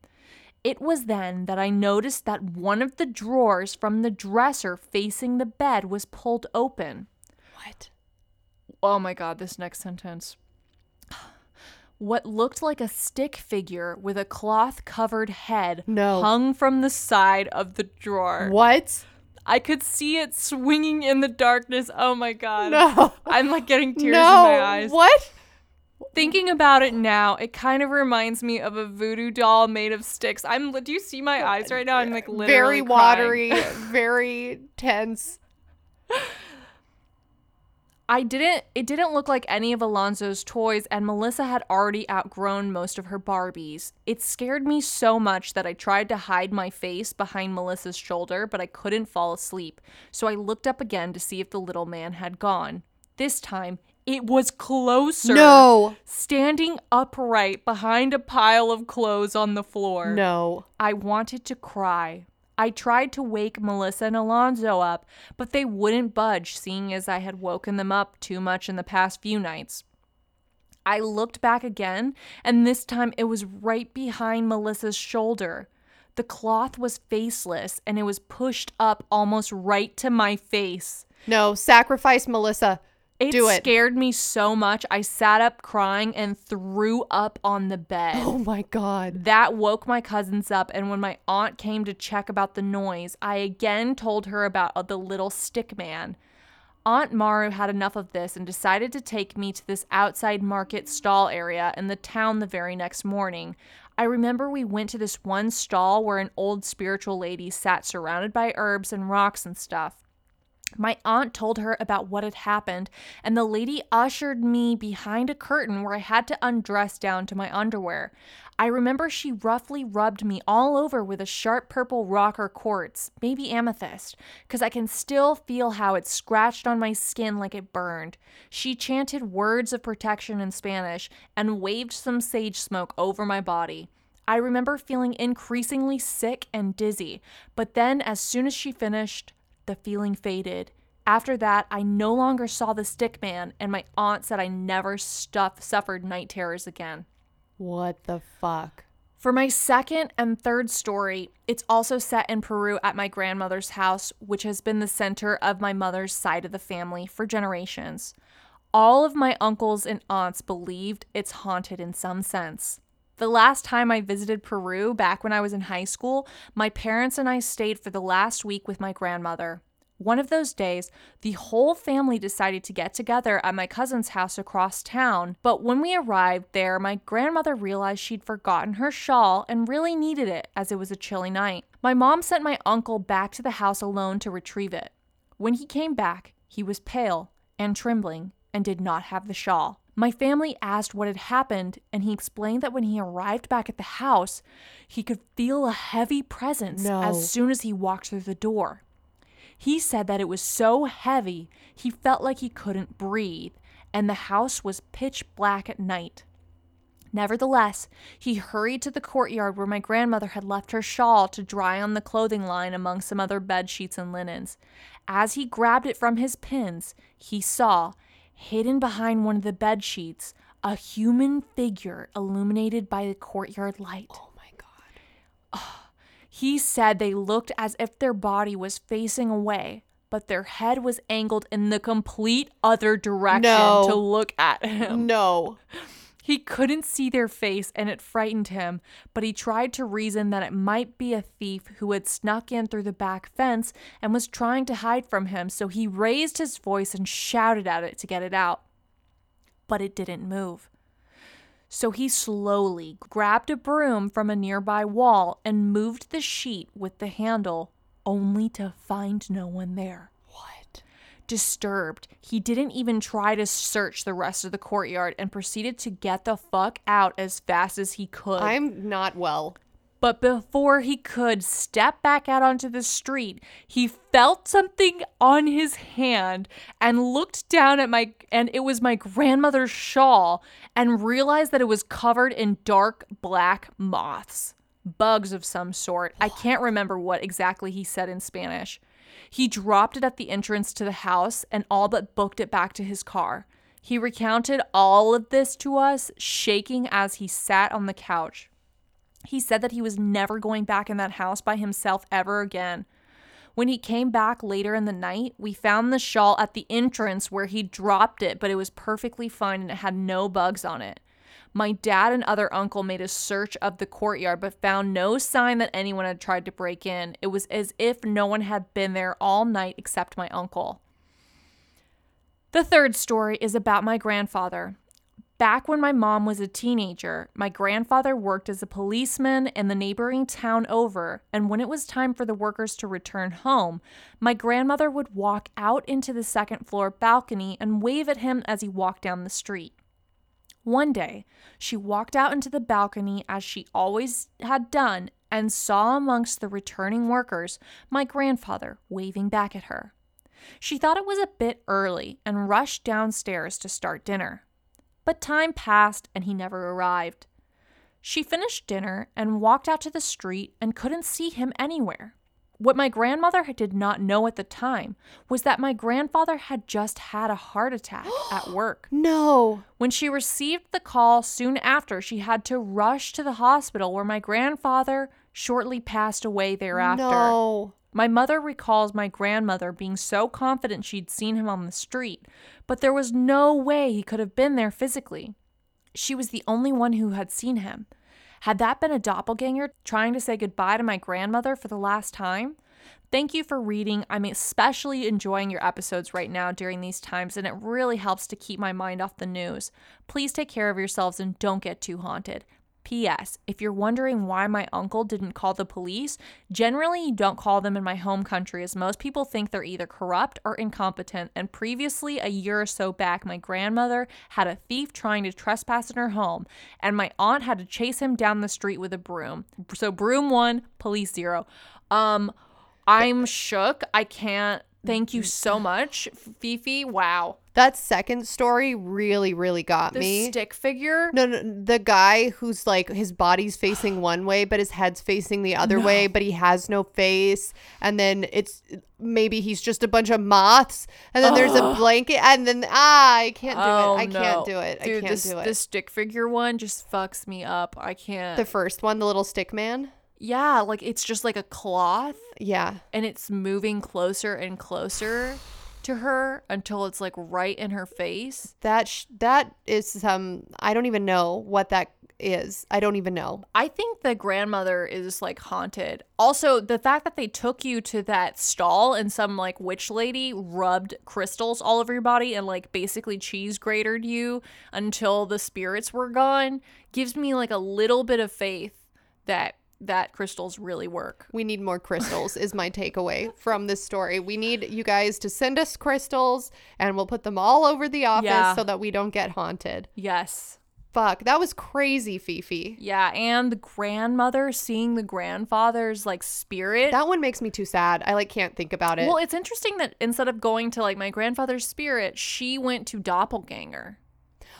It was then that I noticed that one of the drawers from the dresser facing the bed was pulled open. What? Oh my god, this next sentence. What looked like a stick figure with a cloth covered head No. hung from the side of the drawer. What? I could see it swinging in the darkness. Oh my god. No. I'm like getting tears no. in my eyes. What? Thinking about it now, it kind of reminds me of a voodoo doll made of sticks. I'm. Do you see my eyes right now? I'm like literally very watery, very tense. I didn't. It didn't look like any of Alonzo's toys, and Melissa had already outgrown most of her Barbies. It scared me so much that I tried to hide my face behind Melissa's shoulder, but I couldn't fall asleep. So I looked up again to see if the little man had gone. This time, it was closer. No. Standing upright behind a pile of clothes on the floor. No. I wanted to cry. I tried to wake Melissa and Alonzo up, but they wouldn't budge, seeing as I had woken them up too much in the past few nights. I looked back again, and this time it was right behind Melissa's shoulder. The cloth was faceless, and it was pushed up almost right to my face. No. Sacrifice Melissa. It Do it. scared me so much, I sat up crying and threw up on the bed. Oh my god. That woke my cousins up, and when my aunt came to check about the noise, I again told her about uh, the little stick man. Aunt Maru had enough of this and decided to take me to this outside market stall area in the town the very next morning. I remember we went to this one stall where an old spiritual lady sat surrounded by herbs and rocks and stuff. My aunt told her about what had happened, and the lady ushered me behind a curtain where I had to undress down to my underwear. I remember she roughly rubbed me all over with a sharp purple rock or quartz, maybe amethyst, because I can still feel how it scratched on my skin like it burned. She chanted words of protection in Spanish and waved some sage smoke over my body. I remember feeling increasingly sick and dizzy, but then as soon as she finished, the feeling faded. After that, I no longer saw the stick man, and my aunt said I never stuff suffered night terrors again. What the fuck? For my second and third story, it's also set in Peru at my grandmother's house, which has been the center of my mother's side of the family for generations. All of my uncles and aunts believed it's haunted in some sense. The last time I visited Peru, back when I was in high school, my parents and I stayed for the last week with my grandmother. One of those days, the whole family decided to get together at my cousin's house across town, but when we arrived there, my grandmother realized she'd forgotten her shawl and really needed it as it was a chilly night. My mom sent my uncle back to the house alone to retrieve it. When he came back, he was pale and trembling and did not have the shawl. My family asked what had happened, and he explained that when he arrived back at the house, he could feel a heavy presence No. as soon as he walked through the door. He said that it was so heavy he felt like he couldn't breathe, and the house was pitch black at night. Nevertheless, he hurried to the courtyard where my grandmother had left her shawl to dry on the clothing line among some other bed sheets and linens. As he grabbed it from his pins, he saw, hidden behind one of the bed sheets, a human figure illuminated by the courtyard light. Oh my god. Ah, he said they looked as if their body was facing away, but their head was angled in the complete other direction No. to look at him. No. He couldn't see their face and it frightened him, but he tried to reason that it might be a thief who had snuck in through the back fence and was trying to hide from him, so he raised his voice and shouted at it to get it out. But it didn't move. So he slowly grabbed a broom from a nearby wall and moved the sheet with the handle, only to find no one there. Disturbed, he didn't even try to search the rest of the courtyard and proceeded to get the fuck out as fast as he could. I'm not well. But before he could step back out onto the street, he felt something on his hand and looked down at my and it was my grandmother's shawl and realized that it was covered in dark black moths, bugs of some sort. I can't remember what exactly he said in Spanish. He dropped it at the entrance to the house and all but booked it back to his car. He recounted all of this to us, shaking as he sat on the couch. He said that he was never going back in that house by himself ever again. When he came back later in the night, we found the shawl at the entrance where he dropped it, but it was perfectly fine and it had no bugs on it. My dad and other uncle made a search of the courtyard but found no sign that anyone had tried to break in. It was as if no one had been there all night except my uncle. The third story is about my grandfather. Back when my mom was a teenager, my grandfather worked as a policeman in the neighboring town over, and when it was time for the workers to return home, my grandmother would walk out into the second floor balcony and wave at him as he walked down the street. One day, she walked out into the balcony as she always had done and saw amongst the returning workers my grandfather waving back at her. She thought it was a bit early and rushed downstairs to start dinner. But time passed and he never arrived. She finished dinner and walked out to the street and couldn't see him anywhere. What my grandmother did not know at the time was that my grandfather had just had a heart attack at work. No. When she received the call soon after, she had to rush to the hospital where my grandfather shortly passed away thereafter. No. My mother recalls my grandmother being so confident she'd seen him on the street, but there was no way he could have been there physically. She was the only one who had seen him. Had that been a doppelganger trying to say goodbye to my grandmother for the last time? Thank you for reading. I'm especially enjoying your episodes right now during these times, and it really helps to keep my mind off the news. Please take care of yourselves and don't get too haunted. P.S. If you're wondering why my uncle didn't call the police, generally you don't call them in my home country as most people think they're either corrupt or incompetent. And previously, a year or so back, my grandmother had a thief trying to trespass in her home, and my aunt had to chase him down the street with a broom. So, broom one, police zero. Um, I'm shook. I can't. Thank you so much, Fifi. Wow. That second story really, really got The me. stick figure. No, no, the guy who's like his body's facing one way, but his head's facing the other way, but he has no face. And then it's maybe he's just a bunch of moths. And then there's a blanket. And then, ah, I can't do Oh, it. I no. can't do it. Dude, I can't this, do it. The stick figure one just fucks me up. I can't. the first one, the little stick man. yeah, like it's just like a cloth Yeah. and it's moving closer and closer to her until it's like right in her face. That sh- that is some I don't even know what that is. I don't even know. I think the grandmother is like haunted. Also, the fact that they took you to that stall and some like witch lady rubbed crystals all over your body and like basically cheese grated you until the spirits were gone gives me like a little bit of faith that that crystals really work. We need more crystals is my takeaway from this story. We need you guys to send us crystals and we'll put them all over the office Yeah. so that we don't get haunted. Yes. Fuck, that was crazy, Fifi. Yeah, and the grandmother seeing the grandfather's like spirit. That one makes me too sad. I like can't think about it. well, it's interesting that instead of going to like my grandfather's spirit, she went to doppelganger.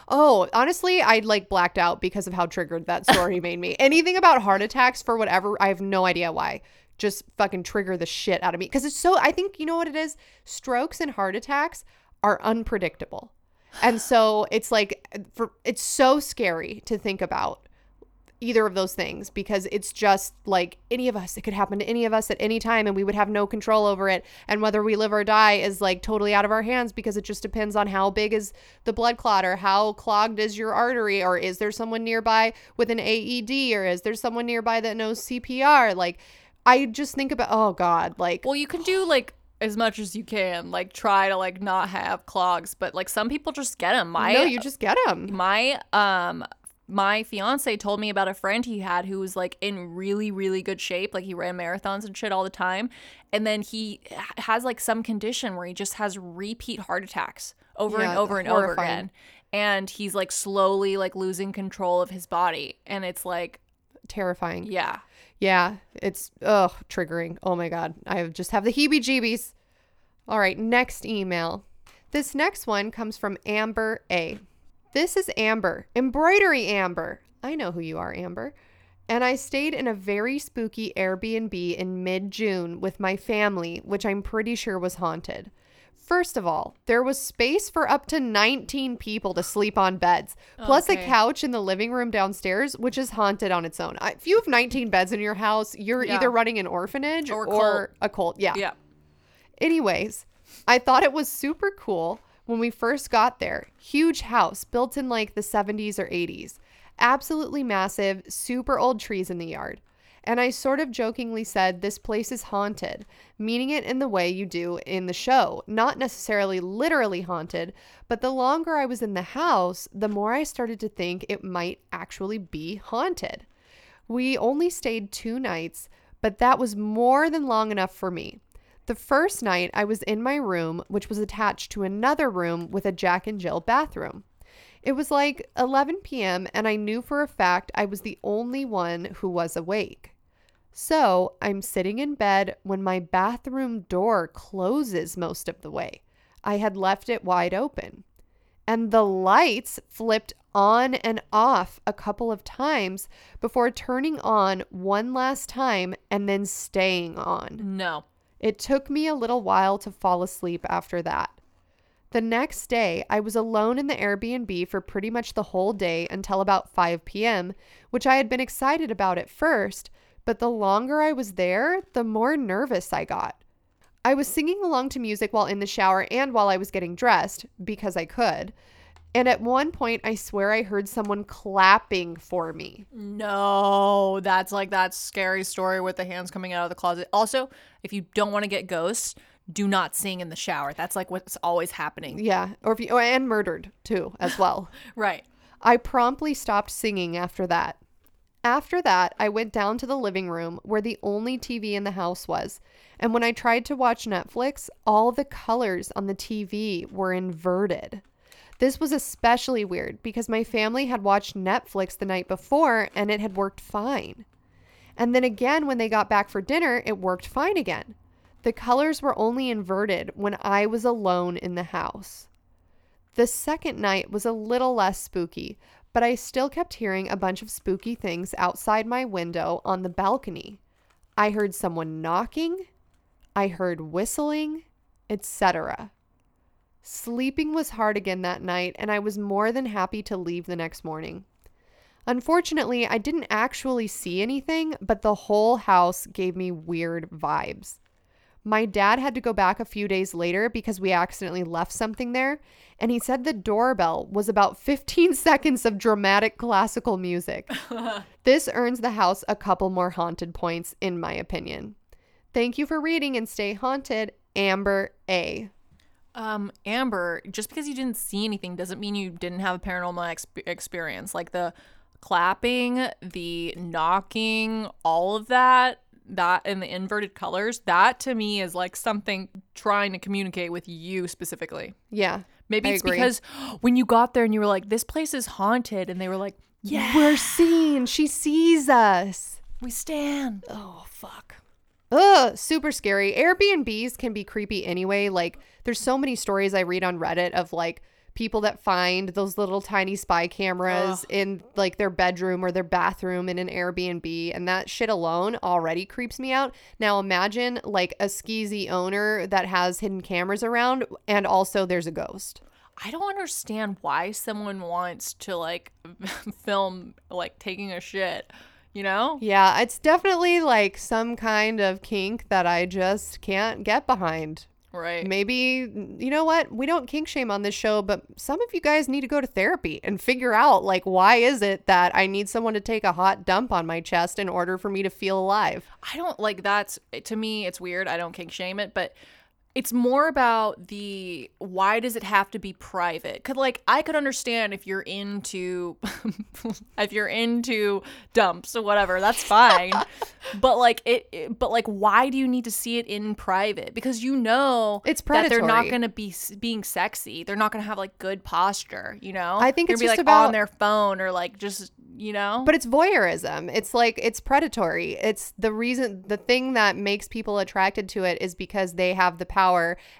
Oh, honestly, I like blacked out because of how triggered that story made me. Anything about heart attacks for whatever, I have no idea why. Just fucking trigger the shit out of me because it's so. I think you know what it is. Strokes and heart attacks are unpredictable, and so it's like for it's so scary to think about either of those things because it's just like any of us it could happen to any of us at any time and we would have no control over it. And whether we live or die is like totally out of our hands because it just depends on how big is the blood clot or how clogged is your artery or is there someone nearby with an AED or is there someone nearby that knows CPR like I just think about oh god like Well, you can do like as much as you can, like try to like not have clogs, but like some people just get them. My no you just get them my um my fiance told me about a friend he had who was like in really really good shape like he ran marathons and shit all the time and then he has like some condition where he just has repeat heart attacks over and over and over again and he's like slowly like losing control of his body and it's like terrifying yeah Yeah, it's ugh triggering. Oh my god, I just have the heebie-jeebies. All right, next email. This next one comes from Amber A. This is Amber, embroidery Amber. I know who you are, Amber. And I stayed in a very spooky Airbnb in mid June with my family, which I'm pretty sure was haunted. First of all, there was space for up to 19 people to sleep on beds, plus a couch in the living room downstairs, which is haunted on its own. If you have 19 beds in your house, you're Yeah. either running an orphanage Or or, a cult. a cult. Yeah. yeah Anyways, I thought it was super cool when we first got there. Huge house built in like the 70s or 80s. Absolutely massive, super old trees in the yard. And I sort of jokingly said, This place is haunted, meaning it in the way you do in the show. Not necessarily literally haunted, but the longer I was in the house, the more I started to think it might actually be haunted. We only stayed two nights, but that was more than long enough for me. The first night, I was in my room, which was attached to another room with a Jack and Jill bathroom. It was like 11 p.m., and I knew for a fact I was the only one who was awake. So I'm sitting in bed when my bathroom door closes most of the way. I had left it wide open. And the lights flipped on and off a couple of times before turning on one last time and then staying on. no It took me a little while to fall asleep after that. The next day, I was alone in the Airbnb for pretty much the whole day until about 5 p.m., which I had been excited about at first, but the longer I was there, the more nervous I got. I was singing along to music while in the shower and while I was getting dressed, because I could. And at one point, I swear I heard someone clapping for me. No, that's like that scary story with the hands coming out of the closet. Also, if you don't want to get ghosts, do not sing in the shower. That's like what's always happening. Yeah, or if you, oh, and murdered too, as well. Right. I promptly stopped singing after that. After that, I went down to the living room where the only TV in the house was. And when I tried to watch Netflix, all the colors on the TV were inverted. This was especially weird because my family had watched Netflix the night before and it had worked fine. And then again, when they got back for dinner, it worked fine again. The colors were only inverted when I was alone in the house. The second night was a little less spooky, but I still kept hearing a bunch of spooky things outside my window on the balcony. I heard someone knocking, I heard whistling, etc. Sleeping was hard again that night, and I was more than happy to leave the next morning. Unfortunately, I didn't actually see anything, but the whole house gave me weird vibes. My dad had to go back a few days later because we accidentally left something there, and he said the doorbell was about 15 seconds of dramatic classical music. this earns the house a couple more haunted points, in my opinion. Thank you for reading and stay haunted, Amber A. Um, Amber, just because you didn't see anything doesn't mean you didn't have a paranormal ex- experience. Like the clapping, the knocking, all of that, that and the inverted colors, that to me is like something trying to communicate with you specifically. Yeah. Maybe I it's agree. because when you got there and you were like, this place is haunted, and they were like, yeah, We're seen. She sees us. we stand. Oh, fuck. Ugh, super scary. Airbnbs can be creepy anyway. Like, there's so many stories I read on Reddit of like people that find those little tiny spy cameras in like their bedroom or their bathroom in an Airbnb, and that shit alone already creeps me out. Now, imagine like a skeezy owner that has hidden cameras around, and also there's a ghost. I don't understand why someone wants to like film like taking a shit, you know? Yeah, it's definitely like some kind of kink that I just can't get behind. Right. Maybe, you know what? We don't kink shame on this show, but some of you guys need to go to therapy and figure out, like, why is it that I need someone to take a hot dump on my chest in order for me to feel alive? I don't like that's to me it's weird. I don't kink shame it, but it's more about the why does it have to be private? Cuz like I could understand if you're into if you're into dumps or whatever, that's fine. but like it, it- but like why do you need to see it in private? Because you know It's that they're not going to be being sexy. They're not going to have like good posture, you know? I think They're it's gonna be just like about- on their phone or like just, you know? But it's voyeurism. It's like, it's predatory. It's the reason, the thing that makes people attracted to it is because they have the power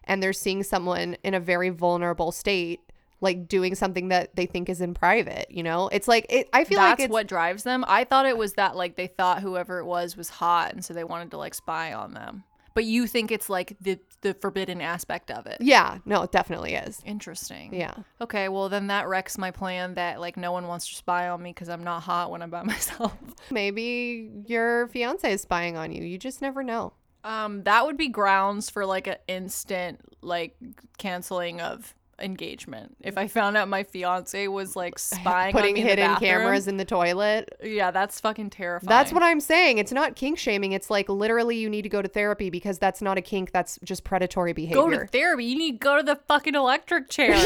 and they're seeing someone in a very vulnerable state. Like doing something that they think is in private, you know? It's like it, I feel that's like what drives them. I thought it was that like they thought whoever it was was hot, and so they wanted to like spy on them. But you think it's like the the forbidden aspect of it. Yeah, no, it definitely is. Interesting. Yeah. Okay, well then that wrecks my plan that like no one wants to spy on me because I'm not hot when I'm by myself. Maybe your fiance is spying on you. You just never know. Um, that would be grounds for like an instant like canceling of engagement. If I found out my fiance was like spying on Putting me in the hidden cameras in the toilet. Yeah, that's fucking terrifying. That's what I'm saying. It's not kink shaming. It's like literally you need to go to therapy because that's not a kink. That's just predatory behavior. go to therapy. You need to go to the fucking electric chair.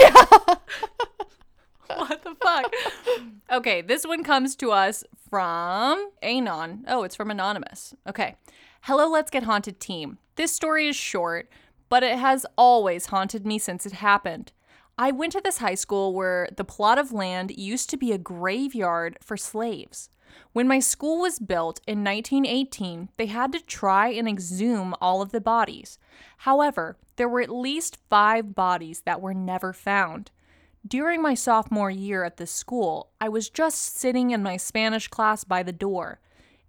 what the fuck? Okay, this one comes to us from Anon. Oh, it's from Anonymous. Okay. Hello, Let's Get Haunted team. This story is short, but it has always haunted me since it happened. I went to this high school where the plot of land used to be a graveyard for slaves. When my school was built in 1918, they had to try and exhume all of the bodies. However, there were at least five bodies that were never found. During my sophomore year at this school, I was just sitting in my Spanish class by the door.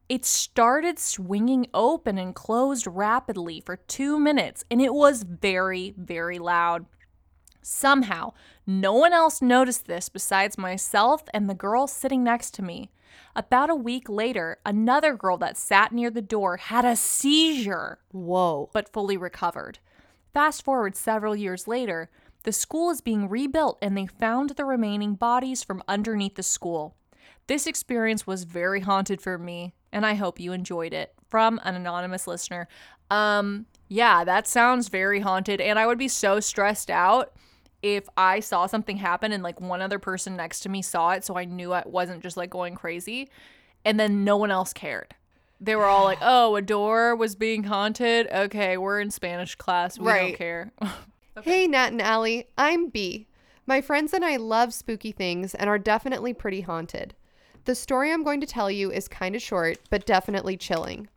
It started swinging open and closed rapidly for two minutes, and it was very, very loud. Somehow, no one else noticed this besides myself and the girl sitting next to me. About a week later, another girl that sat near the door had a seizure Whoa. but fully recovered. Fast forward several years later, the school is being rebuilt and they found the remaining bodies from underneath the school. This experience was very haunted for me, and I hope you enjoyed it. From an anonymous listener. Um, yeah, that sounds very haunted, and I would be so stressed out if I saw something happen and like one other person next to me saw it, so I knew I wasn't just like going crazy. and then no one else cared. They were all like, "Oh, a door was being haunted. Okay, we're in Spanish class. We Right. don't care." Hey, Nat and Allie, I'm B. My friends and I love spooky things and are definitely pretty haunted. The story I'm going to tell you is kind of short, but definitely chilling.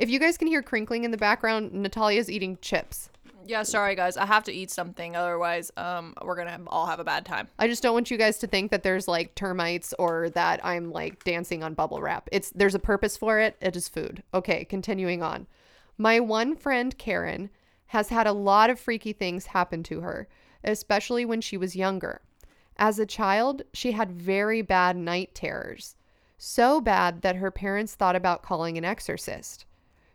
If you guys can hear crinkling in the background, Natalia's eating chips. yeah, sorry guys. I have to eat something otherwise um we're going to all have a bad time. I just don't want you guys to think that there's like termites or that I'm like dancing on bubble wrap. It's there's a purpose for it. It is food. Okay, continuing on. My one friend Karen has had a lot of freaky things happen to her, especially when she was younger. As a child, she had very bad night terrors. So bad that her parents thought about calling an exorcist.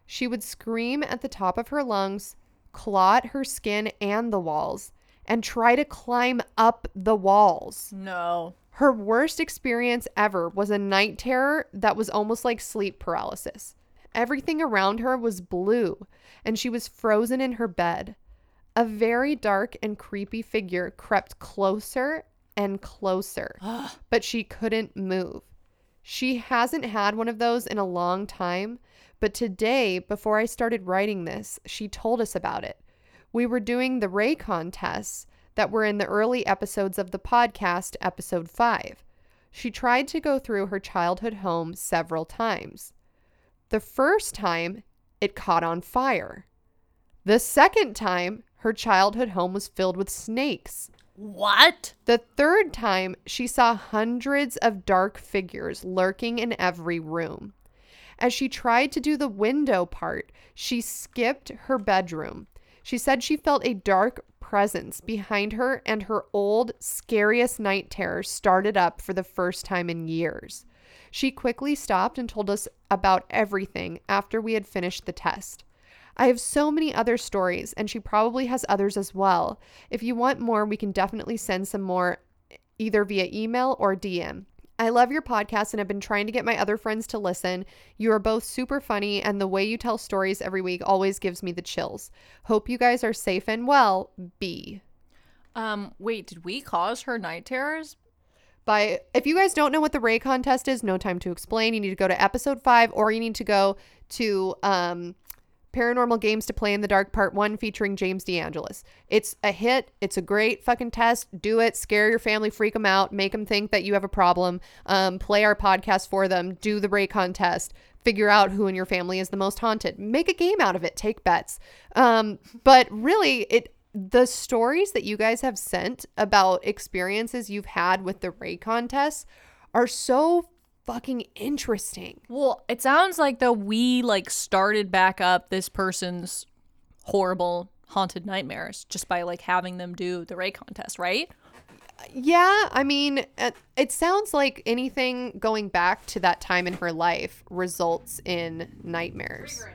She would scream at the top of her lungs, claw at her skin and the walls, and try to climb up the walls. No. Her worst experience ever was a night terror that was almost like sleep paralysis. Everything around her was blue, and she was frozen in her bed. A very dark and creepy figure crept closer and closer, but she couldn't move. She hasn't had one of those in a long time, but today, before I started writing this, she told us about it. We were doing the Raycon tests that were in the early episodes of the podcast, episode 5. She tried to go through her childhood home several times. The first time, it caught on fire. The second time, her childhood home was filled with snakes. What? The third time, she saw hundreds of dark figures lurking in every room. As she tried to do the window part, she skipped her bedroom. She said she felt a dark presence behind her, and her old, scariest night terror started up for the first time in years. She quickly stopped and told us about everything after we had finished the test. I have so many other stories, and she probably has others as well. If you want more, we can definitely send some more either via email or DM. I love your podcast and have been trying to get my other friends to listen. You are both super funny, and the way you tell stories every week always gives me the chills. Hope you guys are safe and well. B. Um wait, did we cause her night terrors? By if you guys don't know what the Ray contest is, no time to explain. You need to go to episode five, or you need to go to um, Paranormal Games to Play in the Dark Part One, featuring James DeAngelis. It's a hit. It's a great fucking test. Do it. Scare your family. Freak them out. Make them think that you have a problem. Um, play our podcast for them. Do the Ray contest. Figure out who in your family is the most haunted. Make a game out of it. Take bets. Um, but really, it the stories that you guys have sent about experiences you've had with the Ray contests are so fucking interesting. Well, it sounds like though we like started back up this person's horrible haunted nightmares just by like having them do the Ray contest, right? Yeah, I mean, uh, it sounds like anything going back to that time in her life results in nightmares.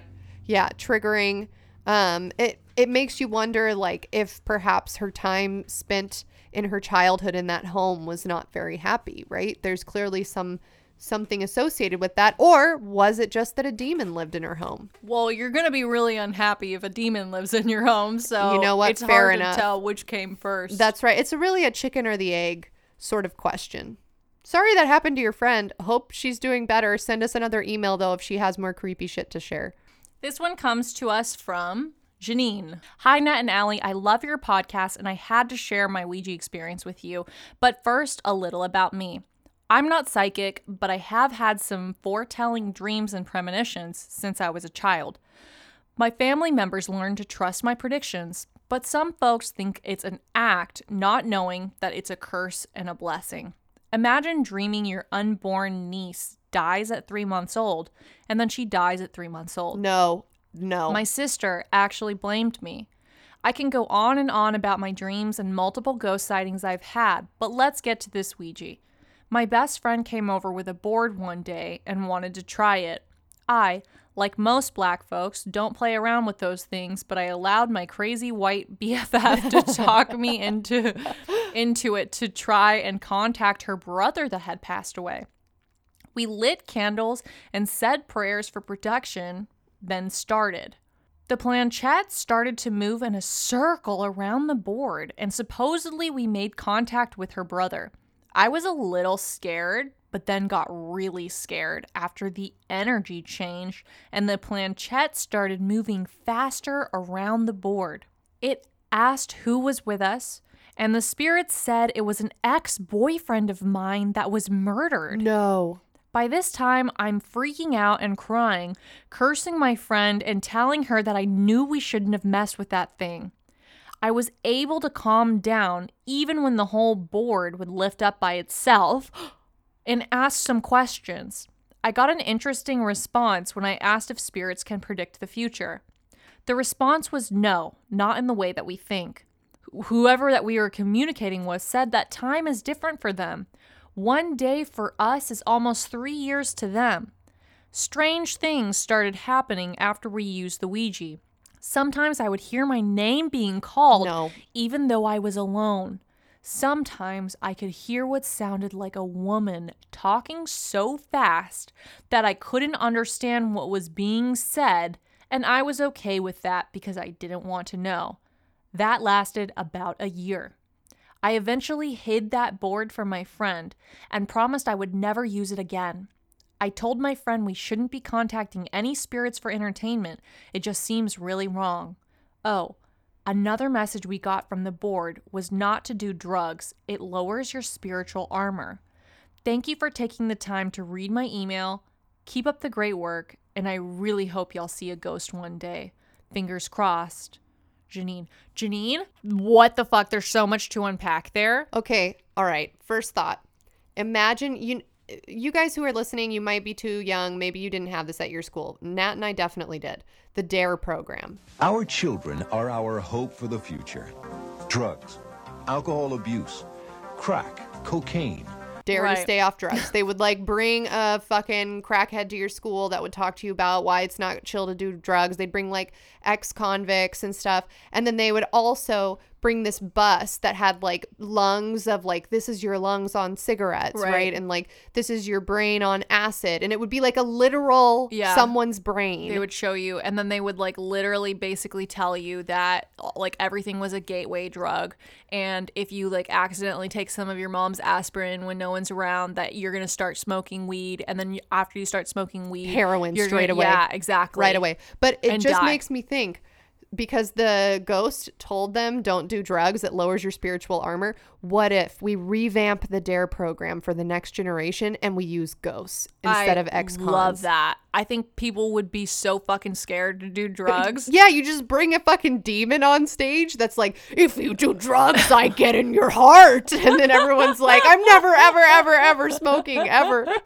Yeah, triggering. Um, it it makes you wonder, like, if perhaps her time spent in her childhood in that home was not very happy. Right? There's clearly some something associated with that, or was it just that a demon lived in her home? Well, you're gonna be really unhappy if a demon lives in your home. So You know what? It's Fair hard enough. to tell which came first. That's right. It's a really a chicken or the egg sort of question. Sorry that happened to your friend. Hope she's doing better. Send us another email though if she has more creepy shit to share. This one comes to us from Janine. Hi, Nat and Allie. I love your podcast and I had to share my Ouija experience with you. But first, a little about me. I'm not psychic, but I have had some foretelling dreams and premonitions since I was a child. My family members learned to trust my predictions, but some folks think it's an act, not knowing that it's a curse and a blessing. Imagine dreaming your unborn niece dies at three months old, and then she dies at three months old. No, no. My sister actually blamed me. I can go on and on about my dreams and multiple ghost sightings I've had, but let's get to this Ouija. My best friend came over with a board one day and wanted to try it. I, like most black folks, don't play around with those things, but I allowed my crazy white BFF to talk me into into it to try and contact her brother that had passed away. We lit candles and said prayers for protection, then started. The planchette started to move in a circle around the board, and supposedly we made contact with her brother. I was a little scared, but then got really scared after the energy changed and the planchette started moving faster around the board. It asked who was with us, and the spirit said it was an ex boyfriend of mine that was murdered. No. By this time, I'm freaking out and crying, cursing my friend and telling her that I knew we shouldn't have messed with that thing. I was able to calm down even when the whole board would lift up by itself and ask some questions. I got an interesting response when I asked if spirits can predict the future. The response was no, not in the way that we think. Whoever that we were communicating with said that time is different for them. One day for us is almost three years to them. Strange things started happening after we used the Ouija. Sometimes I would hear my name being called, No. even though I was alone. Sometimes I could hear what sounded like a woman talking so fast that I couldn't understand what was being said, and I was okay with that because I didn't want to know. That lasted about a year. I eventually hid that board from my friend and promised I would never use it again. I told my friend we shouldn't be contacting any spirits for entertainment. It just seems really wrong. Oh, another message we got from the board was not to do drugs. It lowers your spiritual armor. Thank you for taking the time to read my email. Keep up the great work, and I really hope y'all see a ghost one day. Fingers crossed. Janine. Janine? What the fuck? There's so much to unpack there. Okay, all right. First thought. Imagine you you guys who are listening, you might be too young, maybe you didn't have this at your school. Nat and I definitely did. The DARE program. Our children are our hope for the future. Drugs, alcohol abuse, crack, cocaine. Dare Right. to stay off drugs. They would like bring a fucking crackhead to your school that would talk to you about why it's not chill to do drugs. They'd bring like ex convicts and stuff. And then they would also bring this bus that had like lungs of like, this is your lungs on cigarettes, right? Right. And like, this is your brain on acid. And it would be like a literal Yeah. someone's brain. They would show you, and then they would like literally basically tell you that like everything was a gateway drug. And if you like accidentally take some of your mom's aspirin when no one's around, that you're going to start smoking weed. And then after you start smoking weed, Heroin you're straight gonna- away. Yeah, exactly. right away. But it just die. makes me think because the ghost told them don't do drugs, it lowers your spiritual armor. What if we revamp the DARE program for the next generation and we use ghosts instead I of ex cons? love that. I think people would be so fucking scared to do drugs. Yeah, you just bring a fucking demon on stage that's like, if you do drugs, I get in your heart. And then everyone's like, I'm never, ever, ever, ever smoking, ever.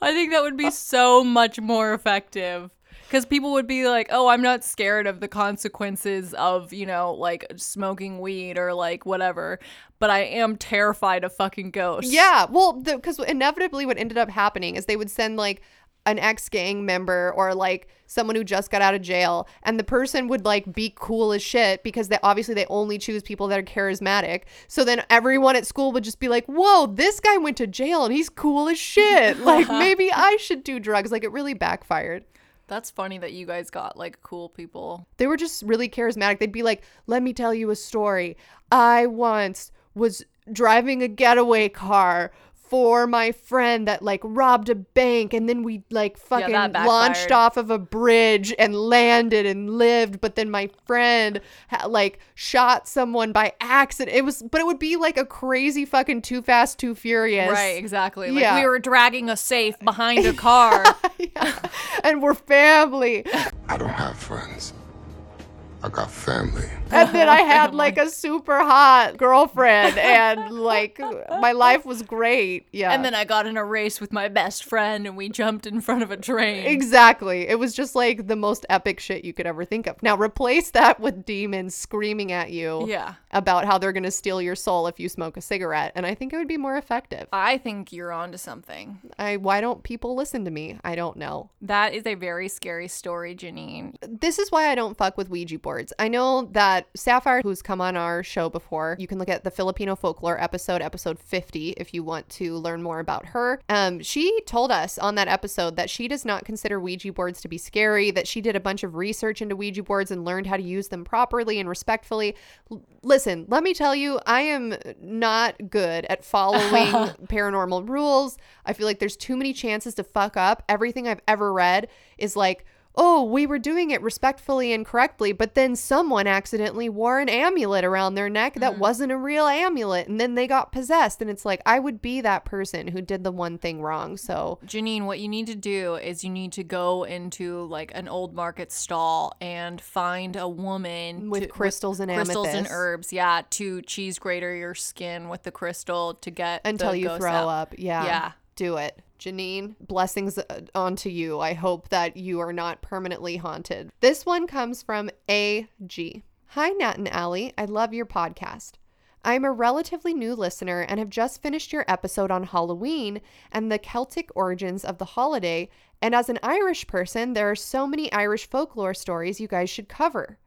I think that would be so much more effective. Because people would be like, oh, I'm not scared of the consequences of, you know, like smoking weed or like whatever, but I am terrified of fucking ghosts. Yeah, well, because inevitably what ended up happening is they would send like an ex gang member or like someone who just got out of jail, and the person would like be cool as shit because they obviously they only choose people that are charismatic. So then everyone at school would just be like, "Whoa, this guy went to jail and he's cool as shit. Like maybe I should do drugs." Like it really backfired. That's funny that you guys got like cool people. They were just really charismatic. They'd be like, "Let me tell you a story. I once was driving a getaway car for my friend that like robbed a bank and then we like fucking that launched off of a bridge and landed and lived but then my friend ha- like shot someone by accident it was but it would be like a crazy fucking too fast too furious Right, exactly. Like Yeah. we were dragging a safe behind a car. Yeah. and we're family I don't have friends. I got family. And then I had like a super hot girlfriend, and like my life was great. Yeah. and then I got in a race with my best friend and we jumped in front of a train. Exactly. It was just like the most epic shit you could ever think of. Now replace that with demons screaming at you Yeah. about how they're going to steal your soul if you smoke a cigarette, and I think it would be more effective. I think you're onto something. I why don't people listen to me? I don't know. That is a very scary story, Janine. This is why I don't fuck with Ouija boards. I know that Sapphire, who's come on our show before, you can look at the Filipino folklore episode, episode 50, if you want to learn more about her. Um, she told us on that episode that she does not consider Ouija boards to be scary, that she did a bunch of research into Ouija boards and learned how to use them properly and respectfully. L- listen, let me tell you, I am not good at following paranormal rules. I feel like there's too many chances to fuck up. Everything I've ever read is like, oh, we were doing it respectfully and correctly, but then someone accidentally wore an amulet around their neck that mm-hmm. wasn't a real amulet, and then they got possessed. And it's like, I would be that person who did the one thing wrong. So, Janine, what you need to do is you need to go into like an old market stall and find a woman With to- crystals and crystals and herbs. Yeah, to cheese grater your skin with the crystal to get until you throw out. up. Yeah. Yeah. Do it. Janine, blessings uh, onto you. I hope that you are not permanently haunted. This one comes from AG. Hi, Nat and Allie. I love your podcast. I am a relatively new listener and have just finished your episode on Halloween and the Celtic origins of the holiday. And as an Irish person, there are so many Irish folklore stories you guys should cover.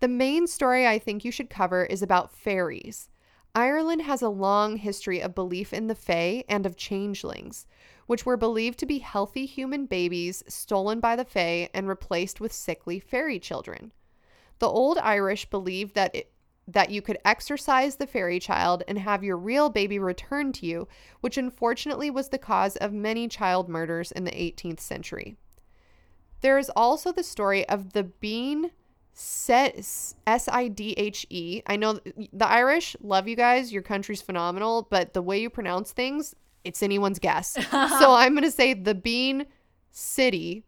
The main story I think you should cover is about fairies. Ireland has a long history of belief in the Fae and of changelings, which were believed to be healthy human babies stolen by the Fae and replaced with sickly fairy children. The old Irish believed that it, that you could exorcise the fairy child and have your real baby returned to you, which unfortunately was the cause of many child murders in the 18th century. There is also the story of the bean S I D H E. I know the Irish love you guys. Your country's phenomenal, but the way you pronounce things, it's anyone's guess. so I'm going to say the bean city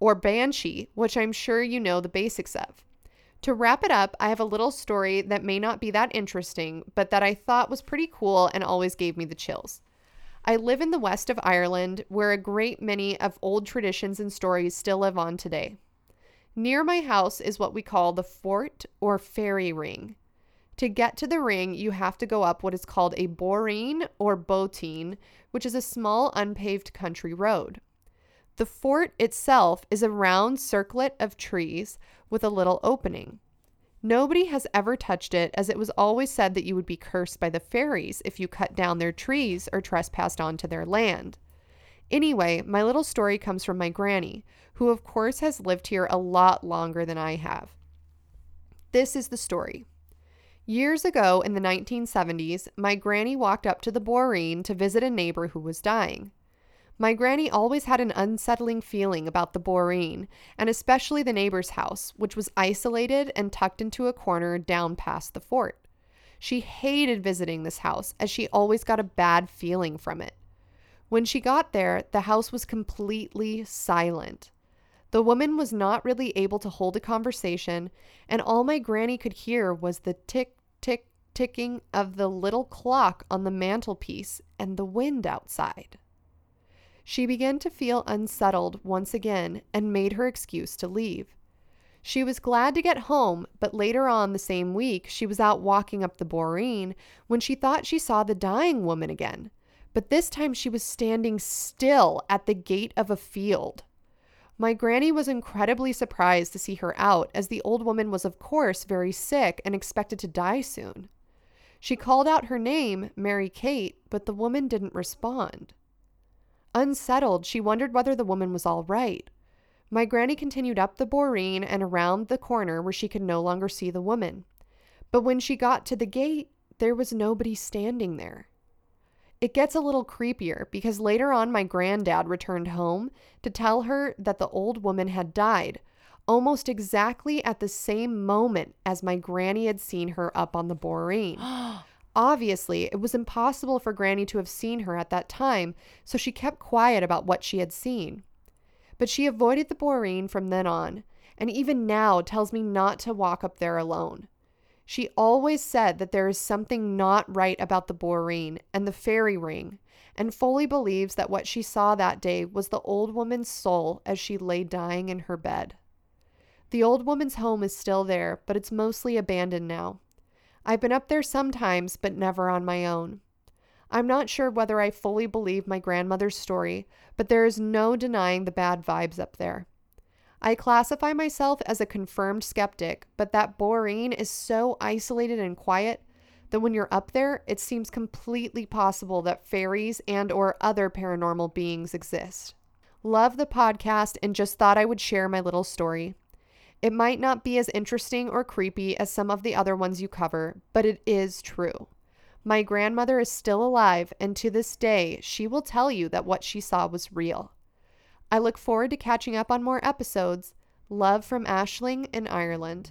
or banshee, which I'm sure you know the basics of. To wrap it up, I have a little story that may not be that interesting, but that I thought was pretty cool and always gave me the chills. I live in the west of Ireland, where a great many of old traditions and stories still live on today. Near my house is what we call the fort or fairy ring. To get to the ring, you have to go up what is called a boreen or botine, which is a small unpaved country road. The fort itself is a round circlet of trees with a little opening. Nobody has ever touched it, as it was always said that you would be cursed by the fairies if you cut down their trees or trespassed onto their land. Anyway, my little story comes from my granny, who of course has lived here a lot longer than I have. This is the story. Years ago in the 1970s, my granny walked up to the Boreen to visit a neighbor who was dying. My granny always had an unsettling feeling about the Boreen, and especially the neighbor's house, which was isolated and tucked into a corner down past the fort. She hated visiting this house as she always got a bad feeling from it. When she got there, the house was completely silent. The woman was not really able to hold a conversation, and all my granny could hear was the tick, tick, ticking of the little clock on the mantelpiece and the wind outside. She began to feel unsettled once again and made her excuse to leave. She was glad to get home, but later on the same week, she was out walking up the Boreen when she thought she saw the dying woman again. But this time she was standing still at the gate of a field. My granny was incredibly surprised to see her out, as the old woman was, of course, very sick and expected to die soon. She called out her name, Mary Kate, but the woman didn't respond. Unsettled, she wondered whether the woman was all right. My granny continued up the Boreen and around the corner where she could no longer see the woman. But when she got to the gate, there was nobody standing there. It gets a little creepier because later on, my granddad returned home to tell her that the old woman had died, almost exactly at the same moment as my granny had seen her up on the Boreen. Obviously, it was impossible for Granny to have seen her at that time, so she kept quiet about what she had seen. But she avoided the Boreen from then on, and even now tells me not to walk up there alone. She always said that there is something not right about the Boreen and the fairy ring, and fully believes that what she saw that day was the old woman's soul as she lay dying in her bed. The old woman's home is still there, but it's mostly abandoned now. I've been up there sometimes, but never on my own. I'm not sure whether I fully believe my grandmother's story, but there is no denying the bad vibes up there. I classify myself as a confirmed skeptic, but that Boreen is so isolated and quiet that when you're up there, it seems completely possible that fairies and or other paranormal beings exist. Love the podcast and just thought I would share my little story. It might not be as interesting or creepy as some of the other ones you cover, but it is true. My grandmother is still alive, and to this day, she will tell you that what she saw was real. I look forward to catching up on more episodes. Love from Ashling in Ireland.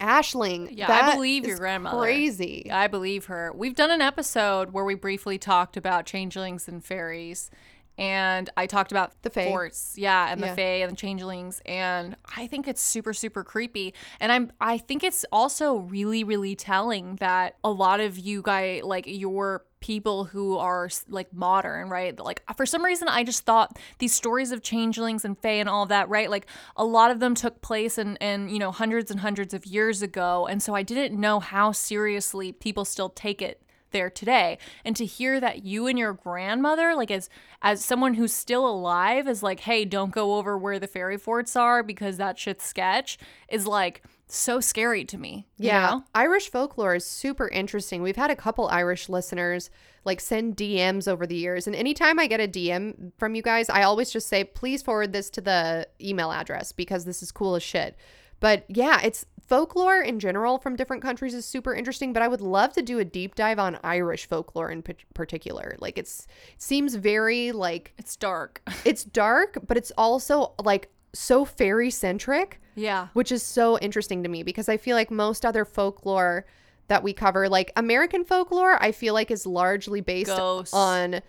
Ashling, Yeah, I believe your grandmother. Crazy. I believe her. We've done an episode where we briefly talked about changelings and fairies. And I talked about The fae. forts, yeah, and Yeah. the fae and the changelings, and I think it's super, super creepy. And I'm, I think it's also really, really telling that a lot of you guys, like your people who are like modern, right? Like for some reason, I just thought these stories of changelings and fae and all that, right? Like a lot of them took place and and you know hundreds and hundreds of years ago, and so I didn't know how seriously people still take it there today and to hear that you and your grandmother like as as someone who's still alive is like hey don't go over where the fairy forts are because that shit's sketch is like so scary to me you Yeah, know? Irish folklore is super interesting. We've had a couple Irish listeners like send DMs over the years, and anytime I get a DM from you guys, I always just say, please forward this to the email address because this is cool as shit. But yeah, it's folklore in general from different countries is super interesting. But I would love to do a deep dive on Irish folklore in p- particular. Like it's it seems very like it's dark it's dark, but it's also like so fairy centric yeah which is so interesting to me because I feel like most other folklore that we cover, like American folklore, I feel like is largely based Ghosts. on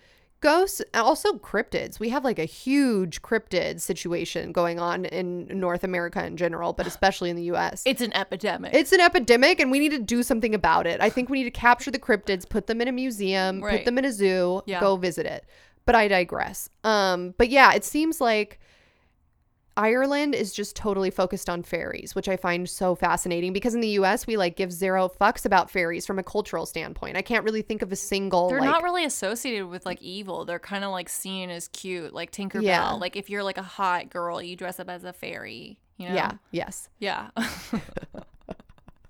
ghosts also cryptids. We have like a huge cryptid situation going on in North America in general, but especially in the US. it's an epidemic It's an epidemic and we need to do something about it. I think we need to capture the cryptids, put them in a museum, Right. put them in a zoo, Yeah. go visit it. But I digress. Um but yeah, it seems like Ireland is just totally focused on fairies, which I find so fascinating because in the US we like give zero fucks about fairies from a cultural standpoint. I can't really think of a single they're like not really associated with like evil. They're kind of like seen as cute, like Tinkerbell. Yeah. Like if you're like a hot girl, you dress up as a fairy. You know? Yeah, yes. Yeah.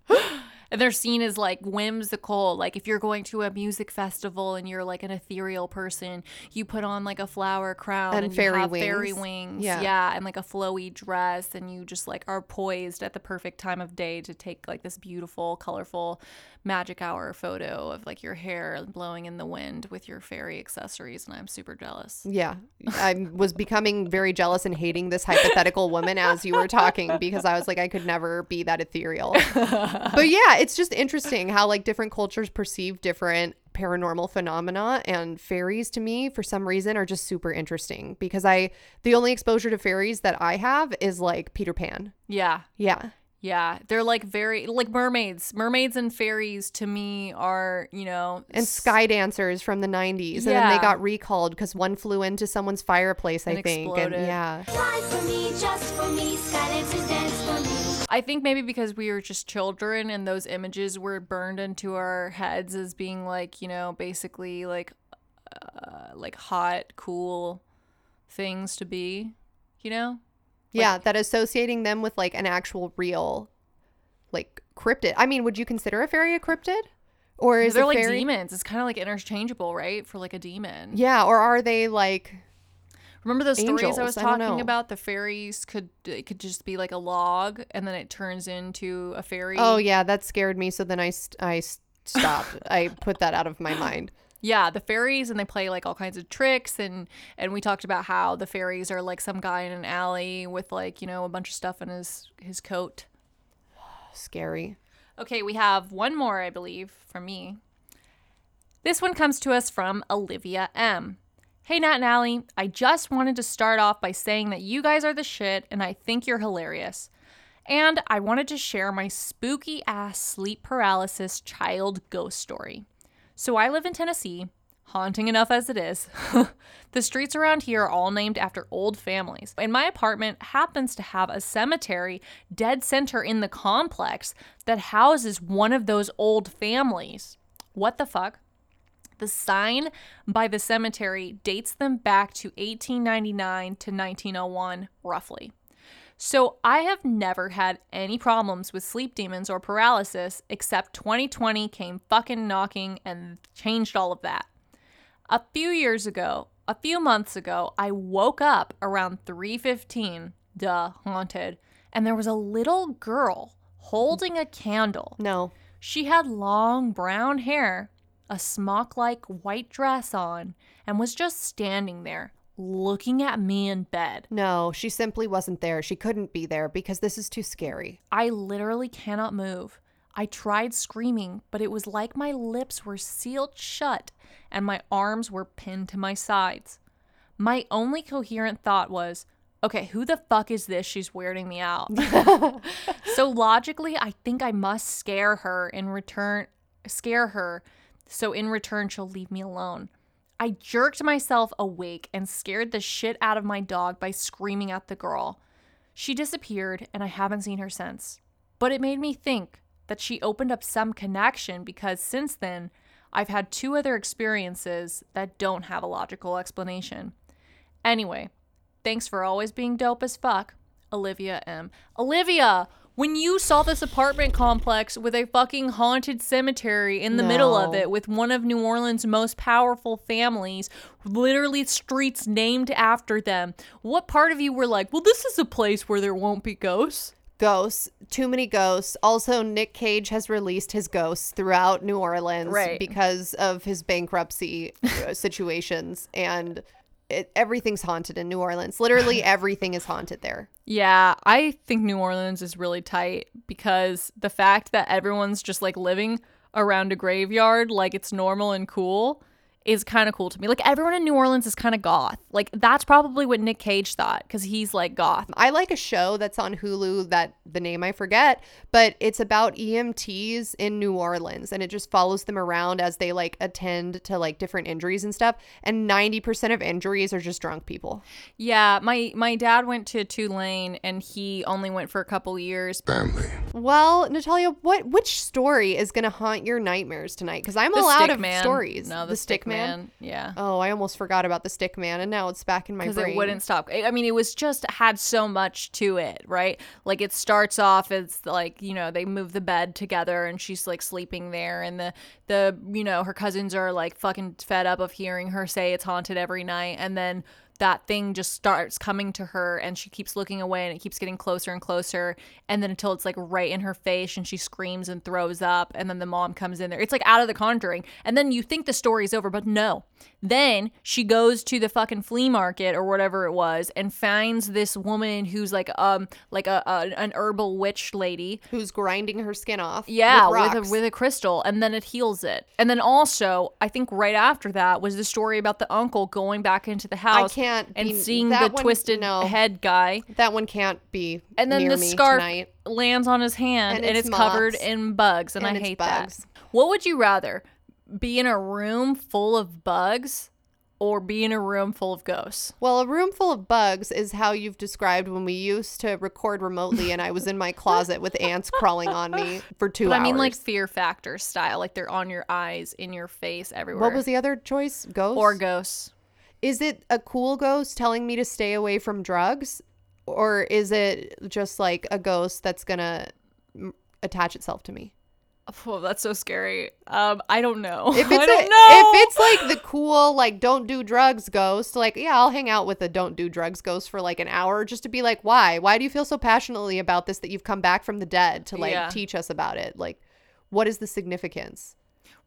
and they're seen as like whimsical. Like if you're going to a music festival and you're like an ethereal person, you put on like a flower crown And and, fairy have fairy wings. wings. Yeah. Yeah. And like a flowy dress and you just like are poised at the perfect time of day to take like this beautiful, colorful magic hour photo of like your hair blowing in the wind with your fairy accessories. And I'm super jealous. Yeah. I was becoming very jealous and hating this hypothetical woman as you were talking because I was like, I could never be that ethereal. but yeah, it's just interesting how like different cultures perceive different paranormal phenomena and fairies to me for some reason are just super interesting because I the only exposure to fairies that I have is like Peter Pan. Yeah. Yeah. Yeah, they're like very like mermaids. Mermaids and fairies to me are, you know, And sky dancers from the 90s and then they got recalled cuz one flew into someone's fireplace I And think and yeah. Fly for me, just for me, skydancers dance for me. I think maybe because we were just children and those images were burned into our heads as being like, you know, basically like uh, like hot, cool things to be, you know? Yeah, that associating them with like an actual real like cryptid. I mean, would you consider a fairy a cryptid? Or is They're a like fairy demons. It's kind of like interchangeable, right? For like a demon. Yeah, or are they like Remember those stories I was Angels, I talking about? The fairies could it could just be like a log and then it turns into a fairy. Oh yeah, that scared me so then I st- I stopped. I put that out of my mind. Yeah, the fairies and they play like all kinds of tricks and and we talked about how the fairies are like some guy in an alley with like, you know, a bunch of stuff in his his coat. Scary. Okay, we have one more, I believe, from me. This one comes to us from Olivia M. Hey, Nat and Allie, I just wanted to start off by saying that you guys are the shit and I think you're hilarious. And I wanted to share my spooky ass sleep paralysis child ghost story. So I live in Tennessee, haunting enough as it is. the streets around here are all named after old families. And my apartment happens to have a cemetery dead center in the complex that houses one of those old families. What the fuck? The sign by the cemetery dates them back to 1899 to 1901, roughly. So I have never had any problems with sleep demons or paralysis, except 2020 came fucking knocking and changed all of that. A few years ago, a few months ago, I woke up around 3:15, duh, haunted, and there was a little girl holding a candle. No. She had long brown hair, a smock like white dress on, and was just standing there, looking at me in bed. No, she simply wasn't there. She couldn't be there because this is too scary. I literally cannot move. I tried screaming, but it was like my lips were sealed shut and my arms were pinned to my sides. My only coherent thought was, okay, who the fuck is this? She's weirding me out. so logically, I think I must scare her in return, scare her so in return she'll leave me alone. I jerked myself awake and scared the shit out of my dog by screaming at the girl. She disappeared and I haven't seen her since. But it made me think that she opened up some connection because since then, I've had two other experiences that don't have a logical explanation. Anyway, thanks for always being dope as fuck, Olivia M. Olivia, when you saw this apartment complex with a fucking haunted cemetery in the middle of it with one of New Orleans' most powerful families, literally streets named after them, what part of you were like, well, this is a place where there won't be ghosts? Ghosts, too many ghosts. Also, Nick Cage has released his ghosts throughout New Orleans Right. because of his bankruptcy uh, situations. And it, everything's haunted in New Orleans. Literally everything is haunted there. Yeah, I think New Orleans is really tight because the fact that everyone's just like living around a graveyard like it's normal and cool is kind of cool to me. Like everyone in New Orleans is kind of goth. Like that's probably what Nick Cage thought cuz he's like goth. I like a show that's on Hulu that the name I forget, but it's about EMTs in New Orleans and it just follows them around as they like attend to like different injuries and stuff. And 90% of injuries are just drunk people. Yeah, my my dad went to Tulane and he only went for a couple years. Family. Well, Natalia, what which story is going to haunt your nightmares tonight? Because I'm The all out of Man. stories. No, the, stick, man. Yeah. Oh, I almost forgot about the stick man, and now it's back in my brain. because it wouldn't stop. I mean, it was just had so much to it, right? Like it starts off as like you know they move the bed together and she's like sleeping there, and the the you know her cousins are like fucking fed up of hearing her say it's haunted every night, and then that thing just starts coming to her and she keeps looking away and it keeps getting closer and closer. And then until it's like right in her face and she screams and throws up and then the mom comes in there. It's like out of the conjuring. And then you think the story's over but no then she goes to the fucking flea market or whatever it was and finds this woman who's like um like a, a an herbal witch lady Who's grinding her skin off? yeah, with, with, a with a crystal, and then it heals it. And then also, I think right after that was the story about the uncle going back into the house I can't and be- seeing the one- twisted no. head guy, that one can't be. and then the scarf tonight. lands on his hand, And and, it's it's, covered in bugs, and, And I hate bugs. that. What would you rather, be in a room full of bugs, or be in a room full of ghosts? Well, a room full of bugs is how you've described when we used to record remotely, and I was in my closet with ants crawling on me for two But hours. I mean, like fear factor style, like they're on your eyes, in your face, everywhere. what was the other choice? Ghosts or ghosts? is it a cool ghost telling me to stay away from drugs or is it just like a ghost that's gonna mm, attach itself to me Oh, that's so scary. Um, I don't know. if it's I don't a- know. if it's like the cool like don't do drugs ghost like yeah i'll hang out with a don't do drugs ghost for like an hour just to be like why why do you feel so passionately about this that you've come back from the dead to like Yeah. teach us about it like what is the significance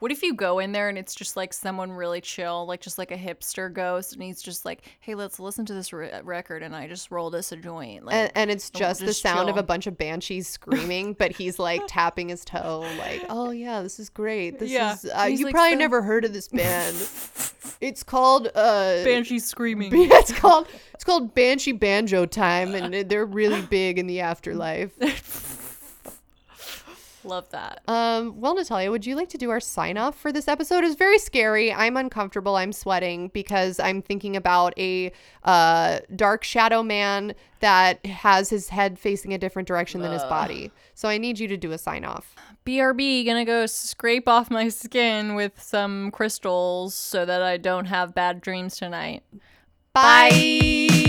What if you go in there and it's just like someone really chill, like just like a hipster ghost, and he's just like, "Hey, let's listen to this re- record," and I just rolled us a joint. Like, and, and it's we'll just the just sound of a bunch of banshees screaming, but he's like tapping his toe, like, "Oh yeah, this is great. This Yeah. is uh, you like, probably "So-" never heard of this band. it's called uh, Banshee screaming. it's called it's called Banshee Banjo Time, and they're really big in the afterlife. Love that. Um, well, Natalia, would you like to do our sign off for this episode? It's very scary. I'm uncomfortable. I'm sweating because I'm thinking about a uh, dark shadow man that has his head facing a different direction than his body. So I need you to do a sign off. BRB gonna go scrape off my skin with some crystals so that I don't have bad dreams tonight. Bye.